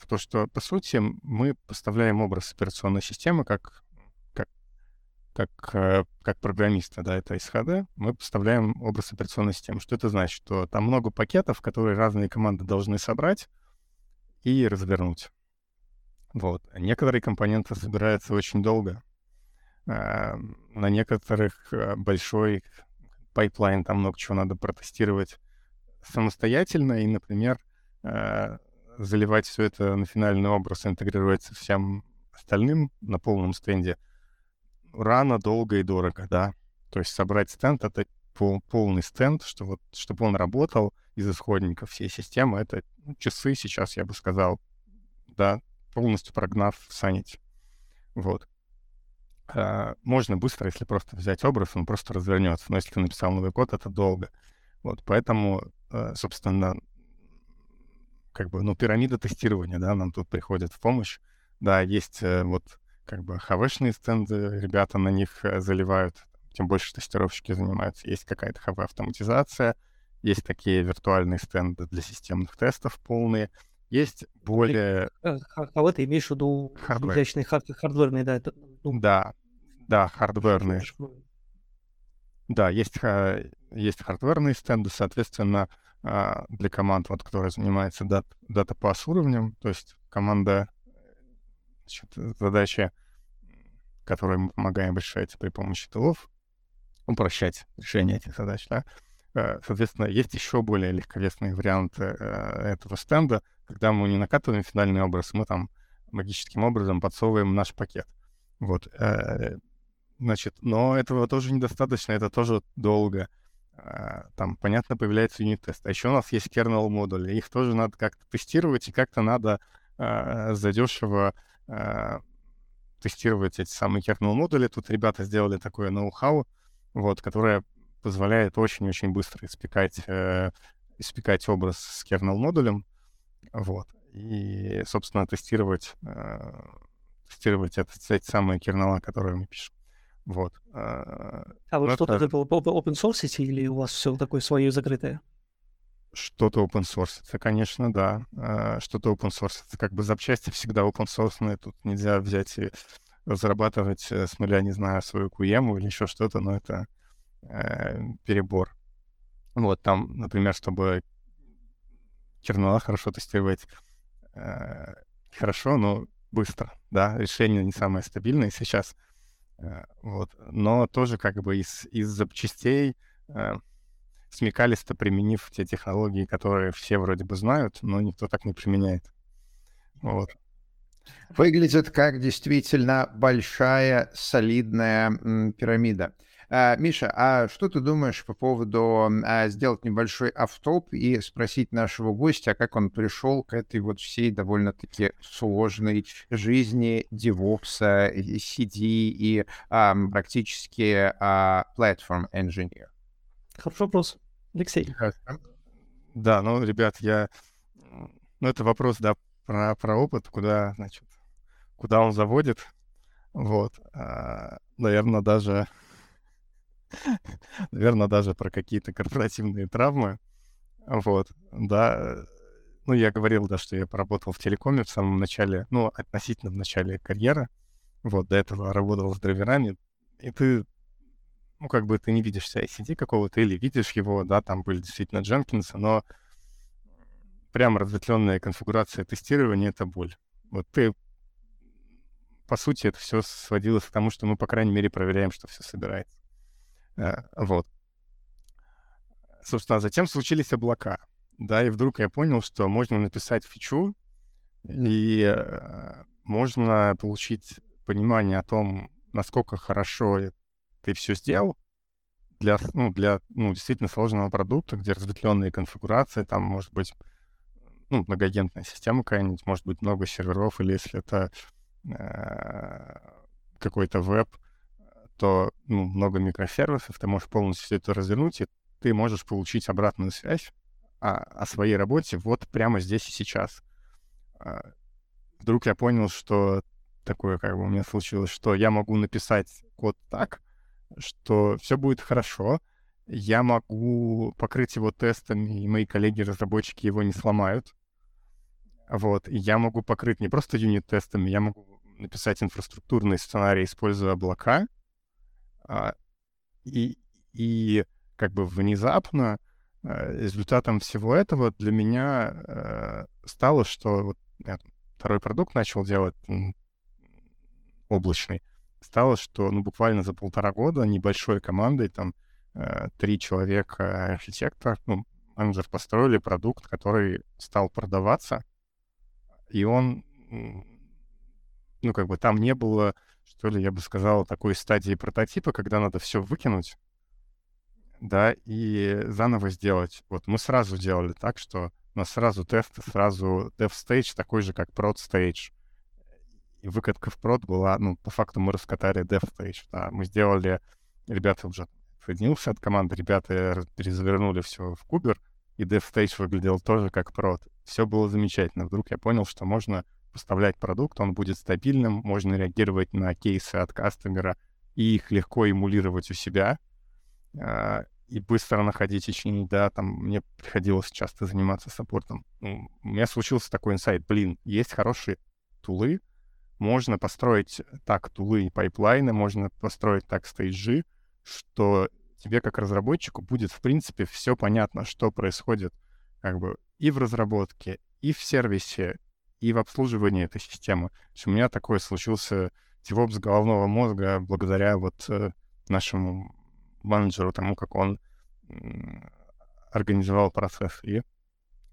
в то, что, по сути, мы поставляем образ операционной системы как, как, как, э, как программиста, да, это исхода, мы поставляем образ операционной системы. Что это значит? Что там много пакетов, которые разные команды должны собрать и развернуть. Вот. Некоторые компоненты собираются очень долго. А, на некоторых э, большой пайплайн, там много чего надо протестировать самостоятельно и, например, э, заливать все это на финальный образ, интегрировать со всем остальным на полном стенде рано, долго и дорого, да. То есть собрать стенд — это пол, полный стенд, что вот, чтобы он работал из исходников всей системы, это ну, часы сейчас, я бы сказал, да, полностью прогнав санить. Вот. А, можно быстро, если просто взять образ, он просто развернется. Но если ты написал новый код, это долго. Вот, поэтому собственно, как бы, ну, пирамида тестирования, да, нам тут приходит в помощь. Да, есть э, вот как бы хавешные стенды, ребята на них э, заливают, тем больше тестировщики занимаются. Есть какая-то хав-автоматизация, есть такие виртуальные стенды для системных тестов полные, есть более... Хавы ты имеешь в виду Хардвер. изящные хардверные, да? Это, ну... Да, да, хардверные. Да, есть, есть хардверные стенды, соответственно, а, для команд, вот, которая занимается дат, дата-пас уровнем, то есть команда, значит, задача, которую мы помогаем решать при помощи тылов, упрощать решение этих задач, да, Э, соответственно, есть еще более легковесные варианты э, этого стенда, когда мы не накатываем финальный образ, мы там магическим образом подсовываем наш пакет. Вот. Э, значит, но этого тоже недостаточно, это тоже долго. Там, понятно, появляется юнит-тест. А еще у нас есть kernel модули. Их тоже надо как-то тестировать, и как-то надо задешево тестировать эти самые kernel модули. Тут ребята сделали такое ноу-хау, вот, которое позволяет очень-очень быстро испекать, э, испекать образ с kernel-модулем, вот, и, собственно, тестировать, э, тестировать это, эти самые кернела, которые мы пишем. Вот. А вы что-то это... open source или у вас все такое свое закрытое? Что-то open source, это, конечно, да. Э, что-то open source. Это как бы запчасти всегда open source, тут нельзя взять и разрабатывать э, с нуля, не знаю, свою QEM или еще что-то, но это э, перебор. Вот там, например, чтобы кернела хорошо тестировать э, хорошо, но быстро, да, решение не самое стабильное сейчас, э, вот, но тоже как бы из, из запчастей э, смекалисто применив те технологии, которые все вроде бы знают, но никто так не применяет. Вот. Выглядит как действительно большая, солидная пирамида. А, Миша, а что ты думаешь по поводу а, сделать небольшой автоп и спросить нашего гостя, как он пришел к этой вот всей довольно-таки сложной жизни DevOps, CD и а, практически а, Platform Engineer? Хороший вопрос. Алексей. Да, ну, ребят, я... Ну, это вопрос, да, про, про опыт, куда, значит, куда он заводит. Вот. А, наверное, даже Наверное, даже про какие-то корпоративные травмы. Вот, да. Ну, я говорил, да, что я поработал в телекоме в самом начале, ну, относительно в начале карьеры. Вот, до этого работал с драйверами. И ты, ну, как бы ты не видишь ICD какого-то или видишь его, да, там были действительно Дженкинсы, но прям разветвленная конфигурация тестирования — это боль. Вот ты по сути, это все сводилось к тому, что мы, по крайней мере, проверяем, что все собирается. Э, вот. Собственно, затем случились облака. Да, и вдруг я понял, что можно написать фичу, и э, можно получить понимание о том, насколько хорошо ты все сделал для, ну, для ну, действительно сложного продукта, где разветвленные конфигурации, там может быть ну, многоагентная система какая-нибудь, может быть много серверов, или если это э, какой-то веб, то ну, много микросервисов, ты можешь полностью все это развернуть, и ты можешь получить обратную связь о, о своей работе вот прямо здесь и сейчас. А, вдруг я понял, что такое как бы у меня случилось, что я могу написать код так, что все будет хорошо, я могу покрыть его тестами, и мои коллеги-разработчики его не сломают. Вот, и я могу покрыть не просто юнит-тестами, я могу написать инфраструктурный сценарий, используя облака, и, и как бы внезапно э, результатом всего этого для меня э, стало, что вот я второй продукт начал делать облачный, стало, что ну, буквально за полтора года небольшой командой, там, э, три человека архитектор, ну, менеджер построили продукт, который стал продаваться, и он, ну, как бы там не было что ли, я бы сказал, такой стадии прототипа, когда надо все выкинуть, да, и заново сделать. Вот мы сразу делали так, что у нас сразу тесты, сразу dev stage такой же, как prod stage. И выкатка в прод была, ну, по факту мы раскатали dev stage, да. Мы сделали, ребята уже соединился от команды, ребята перезавернули все в кубер, и dev stage выглядел тоже как прод. Все было замечательно. Вдруг я понял, что можно поставлять продукт, он будет стабильным, можно реагировать на кейсы от кастомера и их легко эмулировать у себя э, и быстро находить и чинить, да, там мне приходилось часто заниматься саппортом. Ну, у меня случился такой инсайт, блин, есть хорошие тулы, можно построить так тулы и пайплайны, можно построить так стейджи, что тебе как разработчику будет, в принципе, все понятно, что происходит как бы и в разработке, и в сервисе, и в обслуживании этой системы. То есть у меня такое случился DevOps головного мозга благодаря вот э, нашему менеджеру, тому, как он организовал процесс. И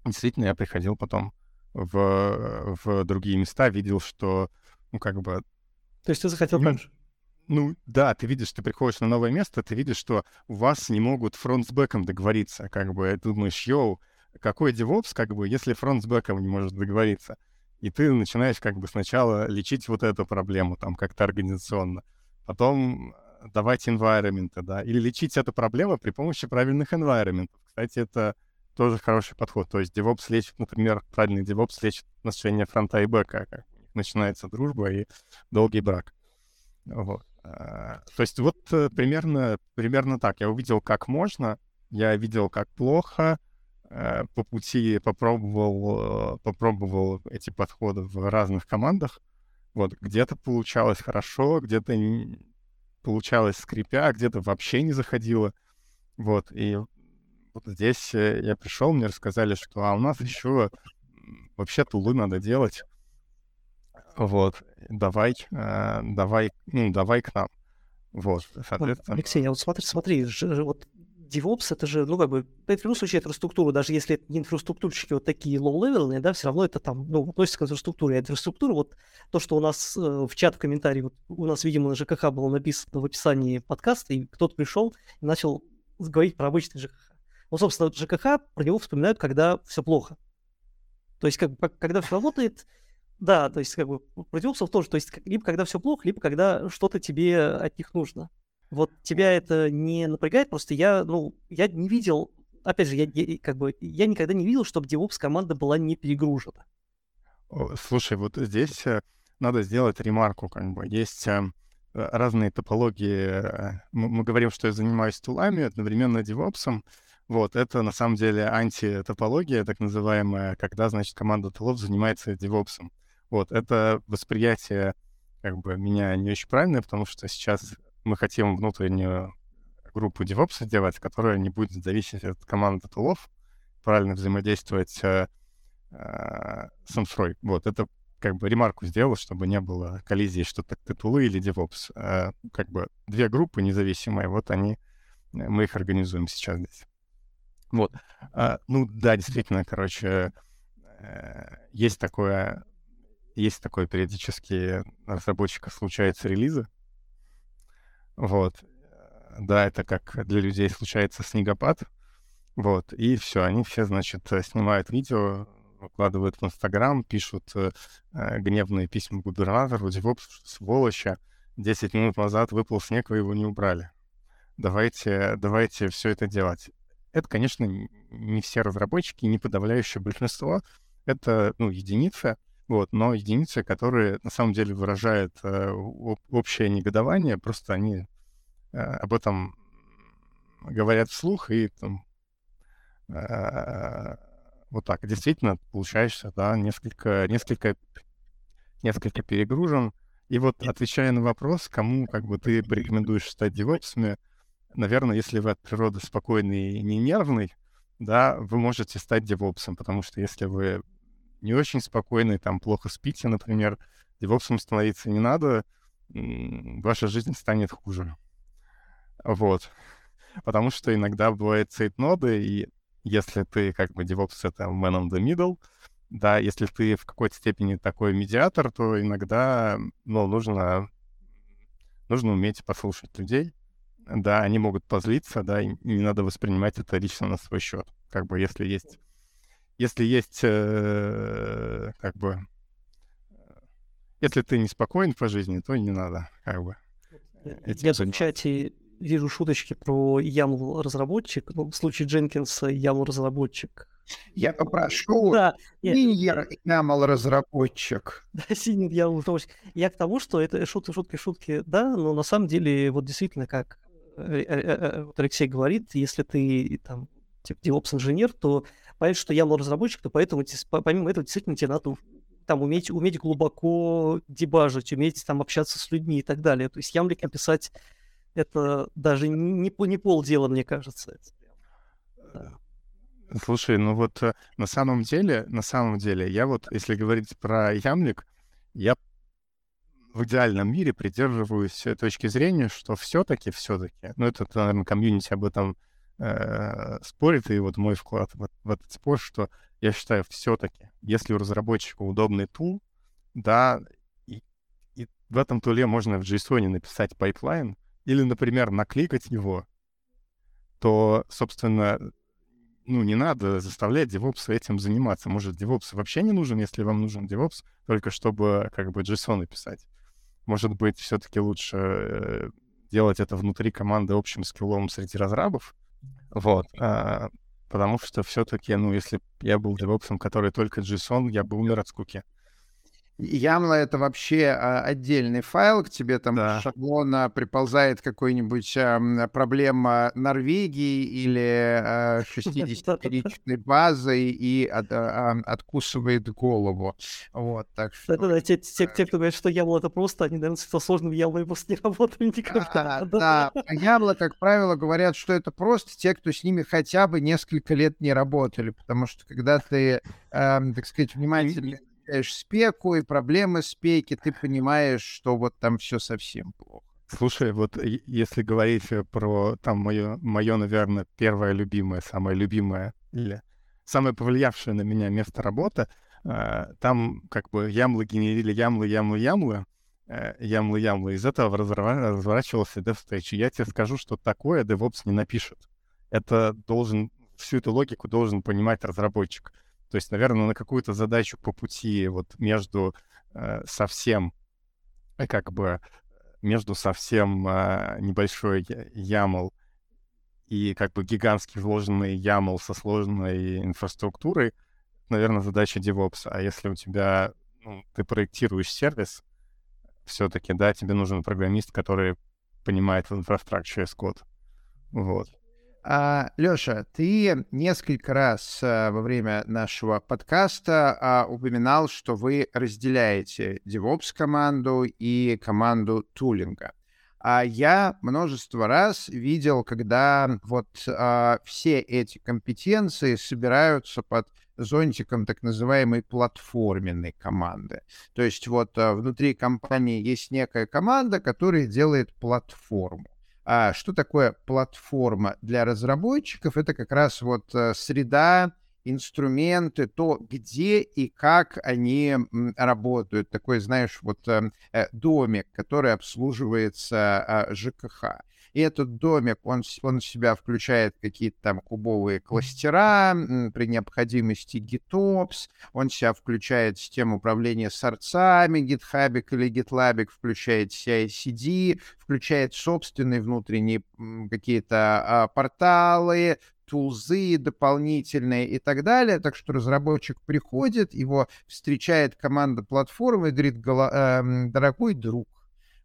действительно я приходил потом в, в другие места, видел, что, ну, как бы... То есть ты захотел ну, Ну, да, ты видишь, ты приходишь на новое место, ты видишь, что у вас не могут фронт с бэком договориться, как бы, ты думаешь, йоу, какой DevOps, как бы, если фронт с бэком не может договориться? И ты начинаешь как бы сначала лечить вот эту проблему там как-то организационно, потом давать environment, да, или лечить эту проблему при помощи правильных environment. Кстати, это тоже хороший подход. То есть DevOps лечит, например, правильный DevOps лечит отношения фронта и бэка, как начинается дружба и долгий брак. Вот. А, то есть вот э, примерно, примерно так. Я увидел, как можно, я видел, как плохо, э, по пути попробовал, э, попробовал эти подходы в разных командах. Вот, где-то получалось хорошо, где-то получалось скрипя, где-то вообще не заходило. Вот, и вот здесь э, я пришел, мне рассказали, что а у нас еще вообще тулы надо делать. Вот, давай, э, давай, ну, давай к нам. Вот, соответственно. Алексей, я вот смотри, смотри, вот DevOps это же, ну, как бы, в любом случае инфраструктура, даже если это не инфраструктурщики вот такие low-level, да, все равно это там, ну, относится к инфраструктуре. А инфраструктура, вот то, что у нас э, в чат в комментарии, вот, у нас, видимо, на ЖКХ было написано в описании подкаста, и кто-то пришел и начал говорить про обычный ЖКХ. Ну, собственно, ЖКХ про него вспоминают, когда все плохо. То есть, как, когда все работает, да, то есть, как бы, противопсов тоже, то есть, либо когда все плохо, либо когда что-то тебе от них нужно. Вот тебя это не напрягает, просто я, ну, я не видел, опять же, я, я как бы, я никогда не видел, чтобы DevOps команда была не перегружена. Слушай, вот здесь э, надо сделать ремарку, как бы, есть эм, разные топологии. Э, мы, мы говорим, что я занимаюсь тулами, одновременно DevOps, вот, это на самом деле антитопология, так называемая, когда, значит, команда тулов занимается DevOps. Вот, это восприятие как бы меня не очень правильное, потому что сейчас мы хотим внутреннюю группу DevOps делать, которая не будет зависеть от команды тулов, правильно взаимодействовать э, э, с инфрой. Вот, это как бы ремарку сделал, чтобы не было коллизии, что так ты тулы или DevOps. Э, как бы две группы независимые, вот они, мы их организуем сейчас здесь. Вот. А, ну да, действительно, короче, э, есть такое, есть такое периодически разработчиков случаются релизы. Вот. Да, это как для людей случается снегопад. Вот. И все, они все, значит, снимают видео, выкладывают в Инстаграм, пишут э, гневные письма губернатору, DevOps, сволоча, 10 минут назад выпал снег, вы его не убрали. Давайте, давайте все это делать. Это, конечно, не все разработчики, не подавляющее большинство. Это, ну, единицы, вот, но единицы, которые на самом деле выражают э, общее негодование, просто они э, об этом говорят вслух и там э, вот так. Действительно, получаешься, да, несколько, несколько, несколько перегружен. И вот отвечая на вопрос, кому как бы ты порекомендуешь стать девопсами, наверное, если вы от природы спокойный и не нервный, да, вы можете стать девопсом, потому что если вы не очень спокойный, там, плохо спите, например, девопсом становиться не надо, ваша жизнь станет хуже. Вот. Потому что иногда бывает цейтноды, и если ты как бы DevOps — это man on the middle, да, если ты в какой-то степени такой медиатор, то иногда, ну, нужно, нужно уметь послушать людей, да, они могут позлиться, да, и не надо воспринимать это лично на свой счет. Как бы если есть, если есть, э, как бы, если ты неспокоен по жизни, то не надо, как бы. Я в чате вижу шуточки про YAML разработчик, ну, в случае Дженкинса YAML разработчик. Я попрошу да, senior YAML разработчик. Да, senior YAML разработчик. Я к тому, что это шутки, шутки, шутки, да, но на самом деле вот действительно как Э, э, э, Алексей говорит, если ты там типа DevOps инженер, то понятно, что я разработчик, то поэтому помимо этого действительно тебе надо там уметь, уметь глубоко дебажить, уметь там общаться с людьми и так далее. То есть ямлик написать это даже не, не полдела, мне кажется. Да. Слушай, ну вот на самом деле, на самом деле, я вот, если говорить про ямлик, я в идеальном мире придерживаюсь точки зрения, что все-таки, все-таки, ну это, наверное, комьюнити об этом э, спорит, и вот мой вклад в, в этот спор, что я считаю, все-таки, если у разработчика удобный тул, да, и, и в этом туле можно в JSON написать пайплайн, или, например, накликать его, то, собственно, ну, не надо заставлять DevOps этим заниматься. Может, DevOps вообще не нужен, если вам нужен DevOps, только чтобы как бы JSON написать. Может быть, все-таки лучше э, делать это внутри команды общим скиллом среди разрабов. Вот. А, потому что все-таки, ну, если я был DevOps, который только JSON, я бы умер от скуки. Ямла — это вообще а, отдельный файл, к тебе там да. шаблона приползает какой-нибудь а, проблема Норвегии или а, 60-перичной базой и от, а, откусывает голову. Вот, так что... Да, да, те, те, те, кто говорит, что Ямла — это просто, они, наверное, со сложным Ямлой просто не работали никогда. Да, да. Ямла, как правило, говорят, что это просто те, кто с ними хотя бы несколько лет не работали, потому что когда ты, э, так сказать, внимательно изучаешь спеку и проблемы спеки, ты понимаешь, что вот там все совсем плохо. Слушай, вот если говорить э, про там мое, мое, наверное, первое любимое, самое любимое или самое повлиявшее на меня место работы, э, там как бы ямлы генерили ямлы, ямлы, ямлы, э, ямлы, ямлы. Из этого разворачивался DevStage. Я тебе скажу, что такое DevOps не напишет. Это должен, всю эту логику должен понимать разработчик. То есть, наверное, на какую-то задачу по пути вот между э, совсем, э, как бы, между совсем э, небольшой YAML и как бы гигантский вложенный YAML со сложной инфраструктурой, наверное, задача DevOps. А если у тебя, ну, ты проектируешь сервис, все-таки, да, тебе нужен программист, который понимает в инфраструктуре код. Вот. А, Леша, ты несколько раз а, во время нашего подкаста а, упоминал, что вы разделяете DevOps команду и команду тулинга. А я множество раз видел, когда вот а, все эти компетенции собираются под зонтиком так называемой платформенной команды. То есть вот а, внутри компании есть некая команда, которая делает платформу. А что такое платформа для разработчиков? Это как раз вот э, среда, инструменты, то, где и как они работают. Такой, знаешь, вот эм, э, домик, который обслуживается а, ЖКХ. И этот домик, он, он в себя включает какие-то там кубовые кластера, при необходимости GitOps, он в себя включает систему управления сорцами, GitHub или GitLab, включает CI-CD, включает собственные внутренние какие-то а, порталы, тулзы дополнительные и так далее. Так что разработчик приходит, его встречает команда платформы и говорит, эм, дорогой друг,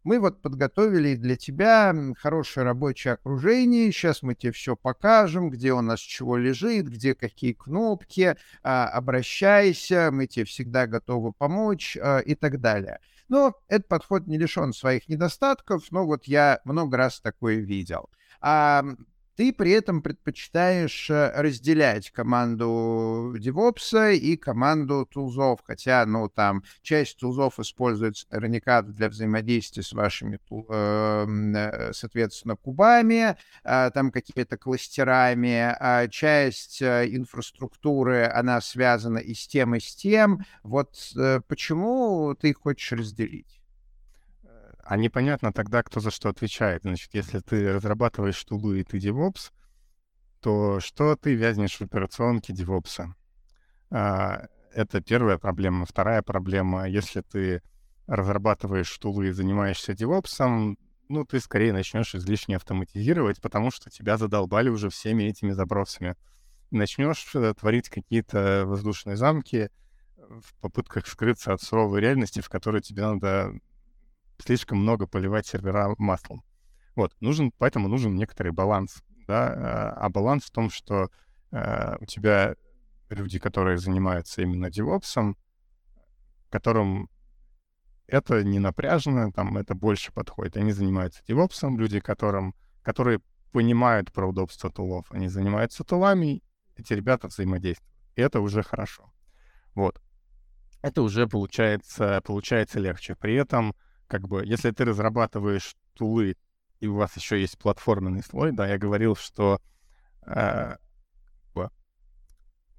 мы вот подготовили для тебя хорошее рабочее окружение. Сейчас мы тебе все покажем, где у нас чего лежит, где какие кнопки. А, обращайся, мы тебе всегда готовы помочь а, и так далее. Но этот подход не лишен своих недостатков, но вот я много раз такое видел. А ты при этом предпочитаешь э, разделять команду DevOps и команду тулзов, хотя, ну, там, часть тулзов используется наверняка для взаимодействия с вашими, эм, э, соответственно, кубами, а, там какими-то кластерами, а часть э, инфраструктуры, она связана и с тем, и с тем. Вот почему ты хочешь разделить? А непонятно тогда, кто за что отвечает. Значит, если ты разрабатываешь тулу и ты DevOps, то что ты вязнешь в операционке DevOps? А, это первая проблема. Вторая проблема, если ты разрабатываешь тулы и занимаешься DevOps, ну, ты скорее начнешь излишне автоматизировать, потому что тебя задолбали уже всеми этими забросами. Начнешь э, творить какие-то воздушные замки в попытках скрыться от суровой реальности, в которой тебе надо слишком много поливать сервера маслом. Вот, нужен, поэтому нужен некоторый баланс, да, а, а баланс в том, что э, у тебя люди, которые занимаются именно DevOps, которым это не напряжено, там это больше подходит. Они занимаются DevOps, люди, которым, которые понимают про удобство тулов, они занимаются тулами, эти ребята взаимодействуют. И это уже хорошо. Вот. Это уже получается, получается легче. При этом как бы, если ты разрабатываешь тулы, и у вас еще есть платформенный слой, да, я говорил, что э,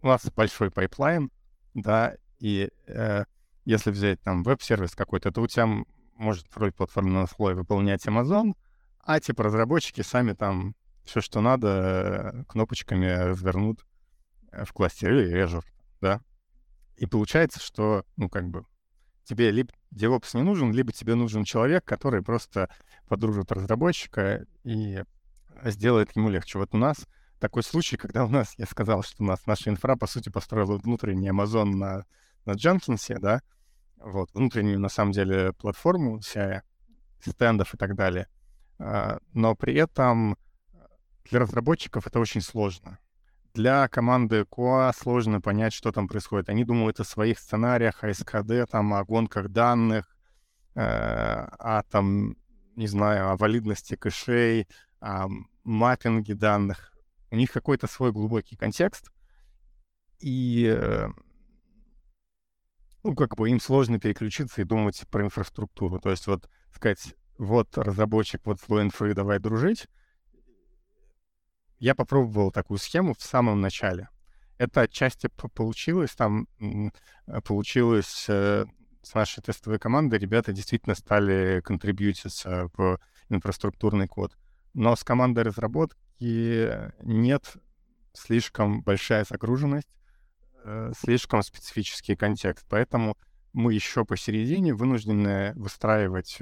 у нас большой пайплайн, да, и э, если взять там веб-сервис какой-то, то у тебя может роль платформенного слоя выполнять Amazon, а типа разработчики сами там все, что надо, э, кнопочками развернут в кластере Azure, да. И получается, что, ну, как бы, тебе либо DevOps не нужен, либо тебе нужен человек, который просто подружит разработчика и сделает ему легче. Вот у нас такой случай, когда у нас, я сказал, что у нас наша инфра, по сути, построила внутренний Amazon на, на Jenkins, да, вот, внутреннюю, на самом деле, платформу CI, стендов и так далее. А, но при этом для разработчиков это очень сложно. Для команды QA сложно понять, что там происходит. Они думают о своих сценариях, о СКД, там, о гонках данных, э, о, там, не знаю, о валидности кэшей, о маппинге данных. У них какой-то свой глубокий контекст, и э, ну, как бы им сложно переключиться и думать про инфраструктуру. То есть вот сказать, вот разработчик, вот слой инфры, давай дружить, я попробовал такую схему в самом начале. Это отчасти получилось, там э, получилось э, с нашей тестовой командой, ребята действительно стали контрибьютиться в инфраструктурный код. Но с командой разработки нет слишком большая загруженность, э, слишком специфический контекст. Поэтому мы еще посередине вынуждены выстраивать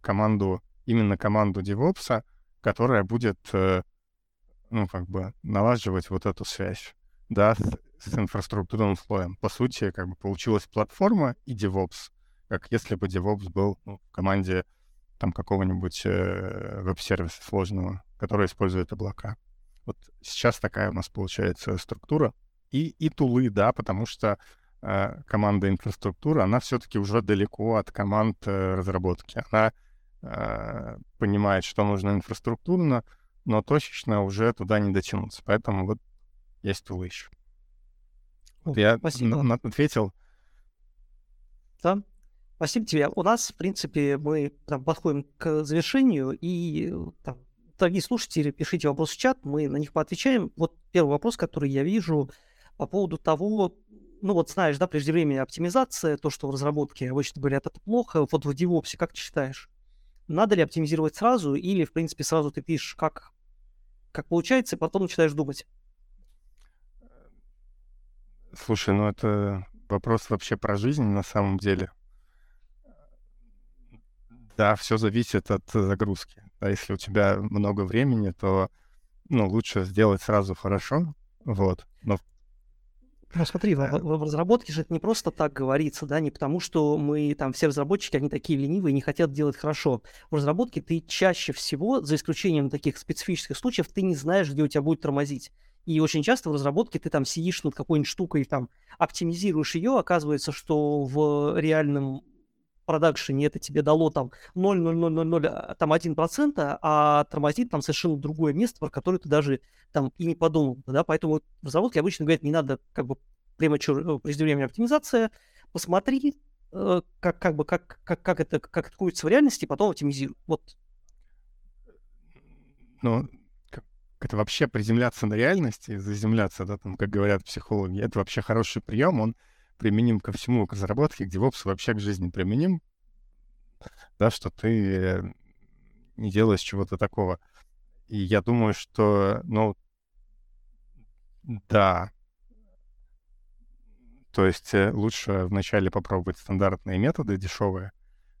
команду, именно команду DevOps, которая будет ну, как бы налаживать вот эту связь, да, с, с инфраструктурным слоем. По сути, как бы получилась платформа и DevOps, как если бы DevOps был ну, в команде там какого-нибудь э, веб-сервиса сложного, который использует облака. Вот сейчас такая у нас получается структура. И, и тулы, да, потому что э, команда инфраструктуры, она все-таки уже далеко от команд э, разработки. Она э, понимает, что нужно инфраструктурно, но точечно уже туда не дотянуться. Поэтому вот есть тулы еще. Вот я Спасибо. На, ответил. Да. Спасибо тебе. У нас, в принципе, мы там, подходим к завершению, и там, дорогие слушатели, пишите вопросы в чат, мы на них поотвечаем. Вот первый вопрос, который я вижу по поводу того, ну вот знаешь, да, преждевременная оптимизация, то, что в разработке обычно говорят, это плохо. Вот в DevOps, как ты считаешь, надо ли оптимизировать сразу, или, в принципе, сразу ты пишешь, как как получается, и потом начинаешь думать. Слушай, ну это вопрос вообще про жизнь на самом деле. Да, все зависит от загрузки. Да, если у тебя много времени, то ну, лучше сделать сразу хорошо. Вот. Но ну смотри, в, в, разработке же это не просто так говорится, да, не потому что мы там все разработчики, они такие ленивые и не хотят делать хорошо. В разработке ты чаще всего, за исключением таких специфических случаев, ты не знаешь, где у тебя будет тормозить. И очень часто в разработке ты там сидишь над какой-нибудь штукой, там оптимизируешь ее, оказывается, что в реальном продакшене это тебе дало там 0,0000, а, там 1%, а тормозит там совершенно другое место, про которое ты даже там и не подумал, да, поэтому в разработке обычно говорят, не надо как бы прemature, ну, преждевременная оптимизация, посмотри, э, как, как бы, как, как, как это, как это крутится в реальности, потом оптимизируй. Вот. Ну, это вообще приземляться на реальности, заземляться, да, там, как говорят психологи, это вообще хороший прием, он применим ко всему, к разработке, к DevOps, вообще к жизни применим, да, что ты не делаешь чего-то такого. И я думаю, что, ну, да, то есть э, лучше вначале попробовать стандартные методы дешевые.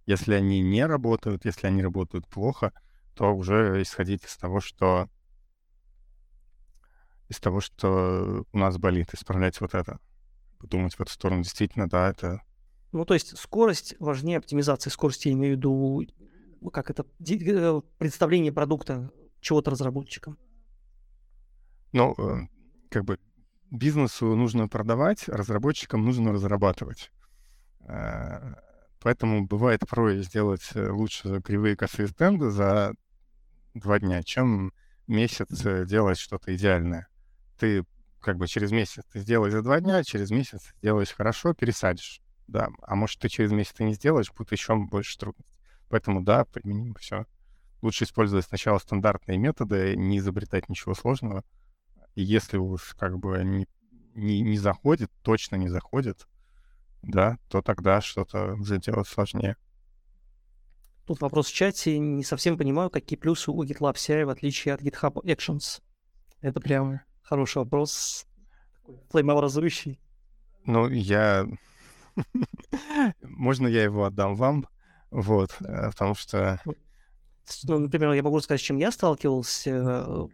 Если они не работают, если они работают плохо, то уже исходить из того, что из того, что у нас болит, исправлять вот это подумать в эту сторону. Действительно, да, это... Ну, то есть скорость важнее оптимизации. Скорость я имею в виду, как это, э, представление продукта чего-то разработчикам. Ну, э, как бы бизнесу нужно продавать, разработчикам нужно разрабатывать. Э, поэтому бывает порой сделать лучше кривые косые стенды за два дня, чем месяц делать что-то идеальное. Ты как бы через месяц ты сделаешь за два дня, через месяц сделаешь хорошо, пересадишь. Да, а может, ты через месяц ты не сделаешь, будет еще больше трудностей. Поэтому, да, применим все лучше использовать сначала стандартные методы, не изобретать ничего сложного. И если уж как бы не, не, не заходит, точно не заходит, да, то тогда что-то уже делать сложнее. Тут вопрос в чате. Не совсем понимаю, какие плюсы у GitLab CI в отличие от GitHub Actions. Это прям хороший вопрос. Флеймообразующий. Ну, я... Можно я его отдам вам? Вот, э, потому что... Ну, например, я могу сказать, с чем я сталкивался.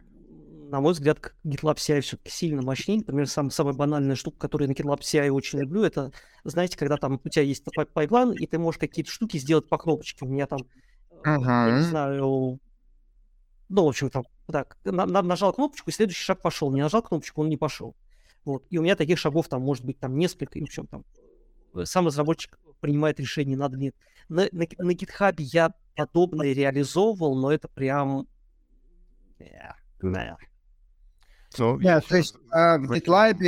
На мой взгляд, GitLab CI все-таки сильно мощнее. Например, сам, самая банальная штука, которую на GitLab CI очень люблю, это, знаете, когда там у тебя есть пайплайн, и ты можешь какие-то штуки сделать по кнопочке. У меня там, uh-huh. я не знаю, ну, в общем, там, так, на, на, нажал кнопочку, и следующий шаг пошел. Не нажал кнопочку, он не пошел. Вот. И у меня таких шагов там может быть там несколько, и в общем там э, сам разработчик принимает решение, надо ли. На, на, на GitHub я подобное реализовывал, но это прям... Yeah. So, yeah, то есть uh, в GitLab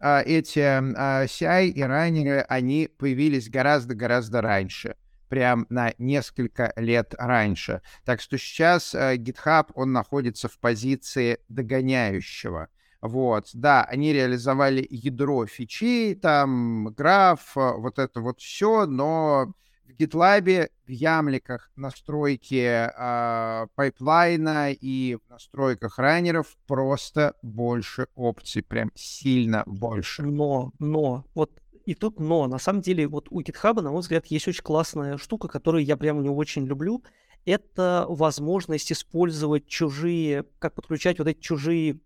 uh, эти uh, CI и раннеры, они появились гораздо-гораздо раньше прям на несколько лет раньше. Так что сейчас э, GitHub, он находится в позиции догоняющего. Вот, да, они реализовали ядро фичей, там, граф, э, вот это вот все, но в GitLab, в ямликах настройки э, пайплайна и в настройках раннеров просто больше опций, прям сильно больше. Но, но, вот и тут но. На самом деле, вот у GitHub, на мой взгляд, есть очень классная штука, которую я прямо не очень люблю. Это возможность использовать чужие, как подключать вот эти чужие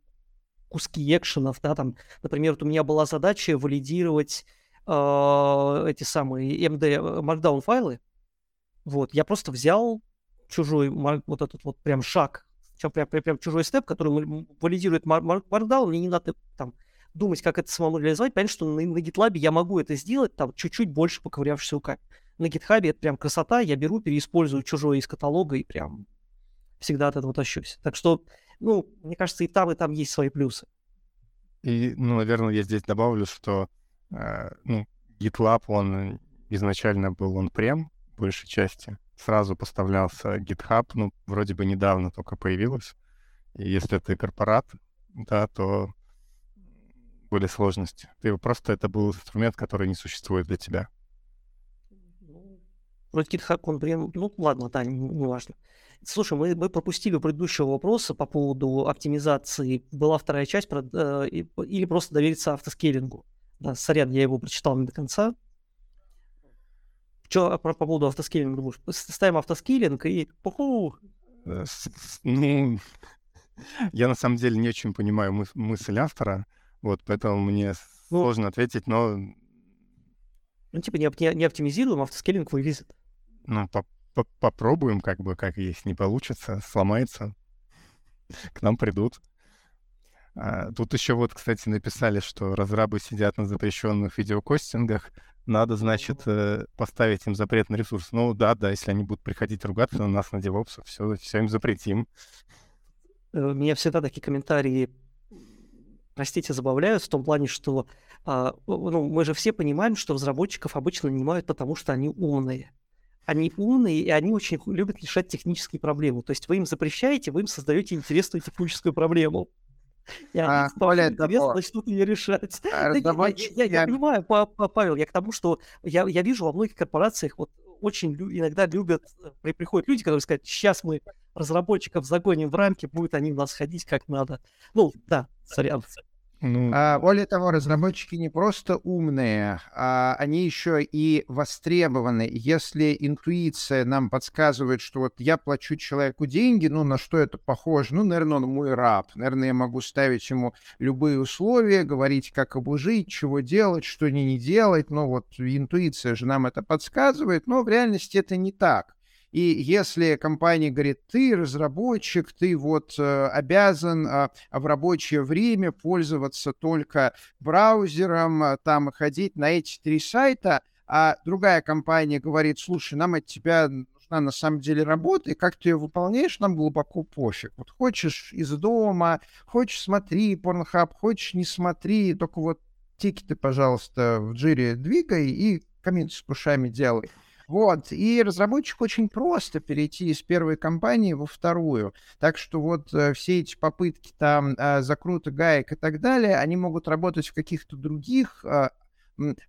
куски экшенов, да, там, например, вот у меня была задача валидировать э, эти самые MD э, Markdown файлы. Вот, я просто взял чужой вот этот вот прям шаг, прям, прям, прям чужой степ, который валидирует Markdown, мне не надо там думать, как это самому реализовать, понятно, что на, на GitLab я могу это сделать, там, чуть-чуть больше поковырявшись руками. На GitHub это прям красота, я беру, переиспользую чужое из каталога и прям всегда от этого тащусь. Так что, ну, мне кажется, и там, и там есть свои плюсы. И, ну, наверное, я здесь добавлю, что э, ну, GitLab, он изначально был он прем большей части. Сразу поставлялся GitHub, ну, вроде бы недавно только появилось. И если ты корпорат, да, то были сложности. Ты просто это был инструмент, который не существует для тебя. Ну, вроде GitHub, он прям, ну ладно, да, не, не важно. Слушай, мы, мы пропустили предыдущего вопроса по поводу оптимизации. Была вторая часть, про, э, или просто довериться автоскейлингу. Да, сорян, я его прочитал не до конца. Что по, по поводу автоскейлинга? Ставим автоскейлинг и... Пуху! Э, ну, я на самом деле не очень понимаю мыс- мысль автора. Вот, поэтому мне ну, сложно ответить, но... Ну, типа, не, не, не оптимизируем, автоскейлинг вывезет. Ну, по -по попробуем, как бы, как есть, не получится, сломается, к нам придут. А, тут еще вот, кстати, написали, что разрабы сидят на запрещенных видеокостингах, надо, значит, э, поставить им запрет на ресурс. Ну да, да, если они будут приходить ругаться на нас, на DevOps, все, все им запретим. Э, меня всегда такие комментарии простите, забавляют в том плане, что а, ну, мы же все понимаем, что разработчиков обычно нанимают потому, что они умные. Они умные, и они очень любят решать технические проблемы. То есть вы им запрещаете, вы им создаете интересную техническую проблему. Я а, более того, начнут ее решать. А, я, я, я, понимаю, Павел, я к тому, что я, я вижу во многих корпорациях вот очень лю- иногда любят, при, приходят люди, которые скажут, сейчас мы разработчиков загоним в рамки, будут они у нас ходить как надо. Ну, да, сорян. Ну... А, более того, разработчики не просто умные, а они еще и востребованы. Если интуиция нам подсказывает, что вот я плачу человеку деньги, ну на что это похоже? Ну, наверное, он мой раб. Наверное, я могу ставить ему любые условия, говорить, как обужить, чего делать, что не, не делать. Ну вот интуиция же нам это подсказывает, но в реальности это не так. И если компания говорит, ты разработчик, ты вот э, обязан э, в рабочее время пользоваться только браузером, э, там ходить на эти три сайта, а другая компания говорит, слушай, нам от тебя нужна на самом деле работа, и как ты ее выполняешь, нам глубоко пофиг. Вот хочешь из дома, хочешь смотри Pornhub, хочешь не смотри, только вот тикеты, пожалуйста, в джире двигай и комменты с пушами делай. Вот, и разработчику очень просто перейти из первой компании во вторую. Так что вот э, все эти попытки там э, закрута гаек и так далее, они могут работать в каких-то других э,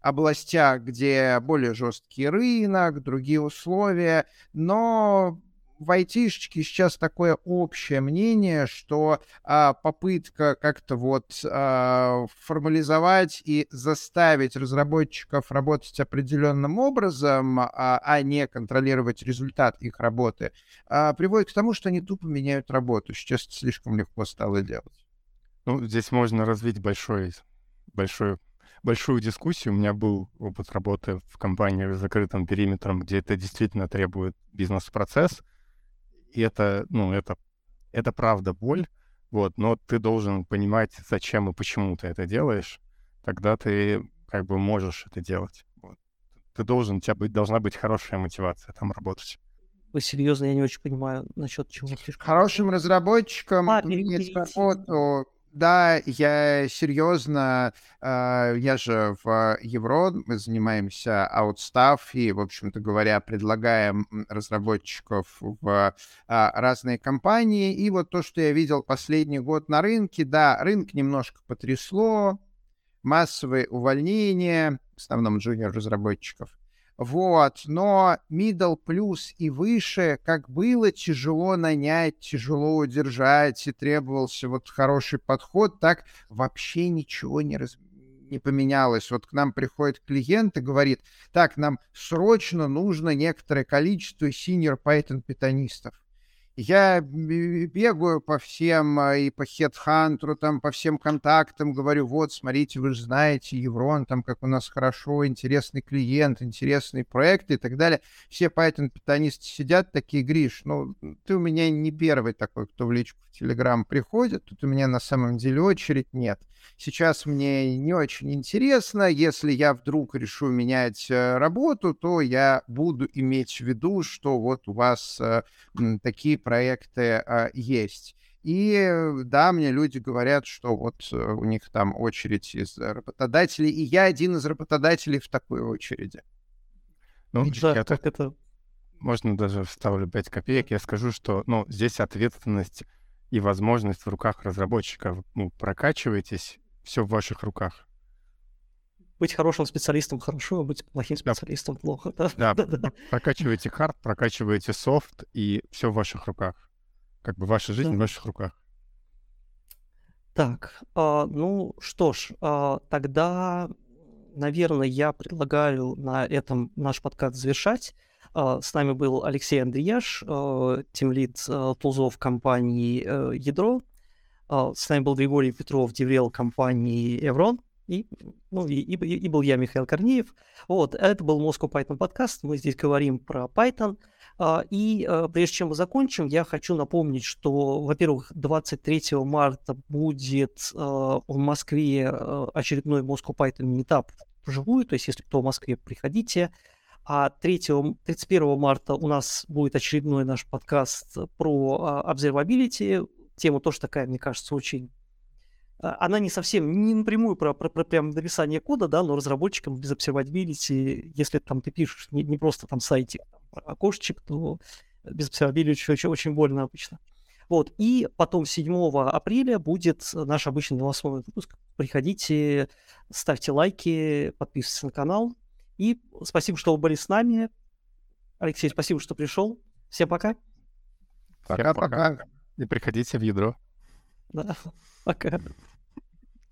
областях, где более жесткий рынок, другие условия, но в айтишечке сейчас такое общее мнение, что а, попытка как-то вот а, формализовать и заставить разработчиков работать определенным образом, а, а не контролировать результат их работы, а, приводит к тому, что они тупо меняют работу. Сейчас слишком легко стало делать. Ну, здесь можно развить большой, большой большую дискуссию. У меня был опыт работы в компании с закрытым периметром, где это действительно требует бизнес-процесс, и это, ну, это, это правда боль, вот, но ты должен понимать, зачем и почему ты это делаешь, тогда ты как бы можешь это делать. Вот. Ты должен, у тебя быть, должна быть хорошая мотивация там работать. Вы серьезно, я не очень понимаю насчет чего. Хорошим разработчикам а, иметь работу да, я серьезно, э, я же в Евро, мы занимаемся аутстав и, в общем-то говоря, предлагаем разработчиков в э, разные компании. И вот то, что я видел последний год на рынке, да, рынок немножко потрясло, массовые увольнения, в основном джуниор-разработчиков. Вот, но middle плюс и выше, как было тяжело нанять, тяжело удержать, и требовался вот хороший подход, так вообще ничего не раз не поменялось. Вот к нам приходит клиент и говорит, так, нам срочно нужно некоторое количество senior Python питонистов я бегаю по всем, а, и по HeadHunter, там, по всем контактам, говорю, вот, смотрите, вы же знаете, Еврон, там, как у нас хорошо, интересный клиент, интересные проекты и так далее. Все Python-питонисты сидят такие, Гриш, ну, ты у меня не первый такой, кто в личку в Telegram приходит, тут у меня на самом деле очередь нет. Сейчас мне не очень интересно, если я вдруг решу менять э, работу, то я буду иметь в виду, что вот у вас э, такие проекты а, есть. И да, мне люди говорят, что вот э, у них там очередь из работодателей, и я один из работодателей в такой очереди. Ну, да, я как это... Можно даже вставлю 5 копеек. Я скажу, что ну, здесь ответственность и возможность в руках разработчиков. Ну, прокачивайтесь, все в ваших руках. Быть хорошим специалистом хорошо, а быть плохим специалистом да. плохо. Да, да. прокачивайте хард, прокачивайте софт, и все в ваших руках. Как бы ваша жизнь да. в ваших руках. Так, а, ну что ж, а, тогда, наверное, я предлагаю на этом наш подкаст завершать. А, с нами был Алексей Андреяш, а, тимлид а, тулзов компании э, «Ядро». С нами был Григорий Петров, деврел компании «Эврон». И, ну, и, и, и был я, Михаил Корнеев. Вот, это был Moscow Python подкаст. Мы здесь говорим про Python. И прежде чем мы закончим, я хочу напомнить, что, во-первых, 23 марта будет в Москве очередной Moscow Python метап вживую. То есть, если кто в Москве, приходите. А 3, 31 марта у нас будет очередной наш подкаст про observability. Тема тоже такая, мне кажется, очень... А, она не совсем, не напрямую про, про, про прям написание кода, да, но разработчикам без observability, если там ты пишешь не, не просто там сайтик, там, окошечек, то без observability очень, очень больно обычно. Вот, и потом 7 апреля будет наш обычный новостной выпуск. Приходите, ставьте лайки, подписывайтесь на канал. И спасибо, что вы были с нами. Алексей, спасибо, что пришел. Всем пока. Пока-пока. И приходите в ядро. Да, пока.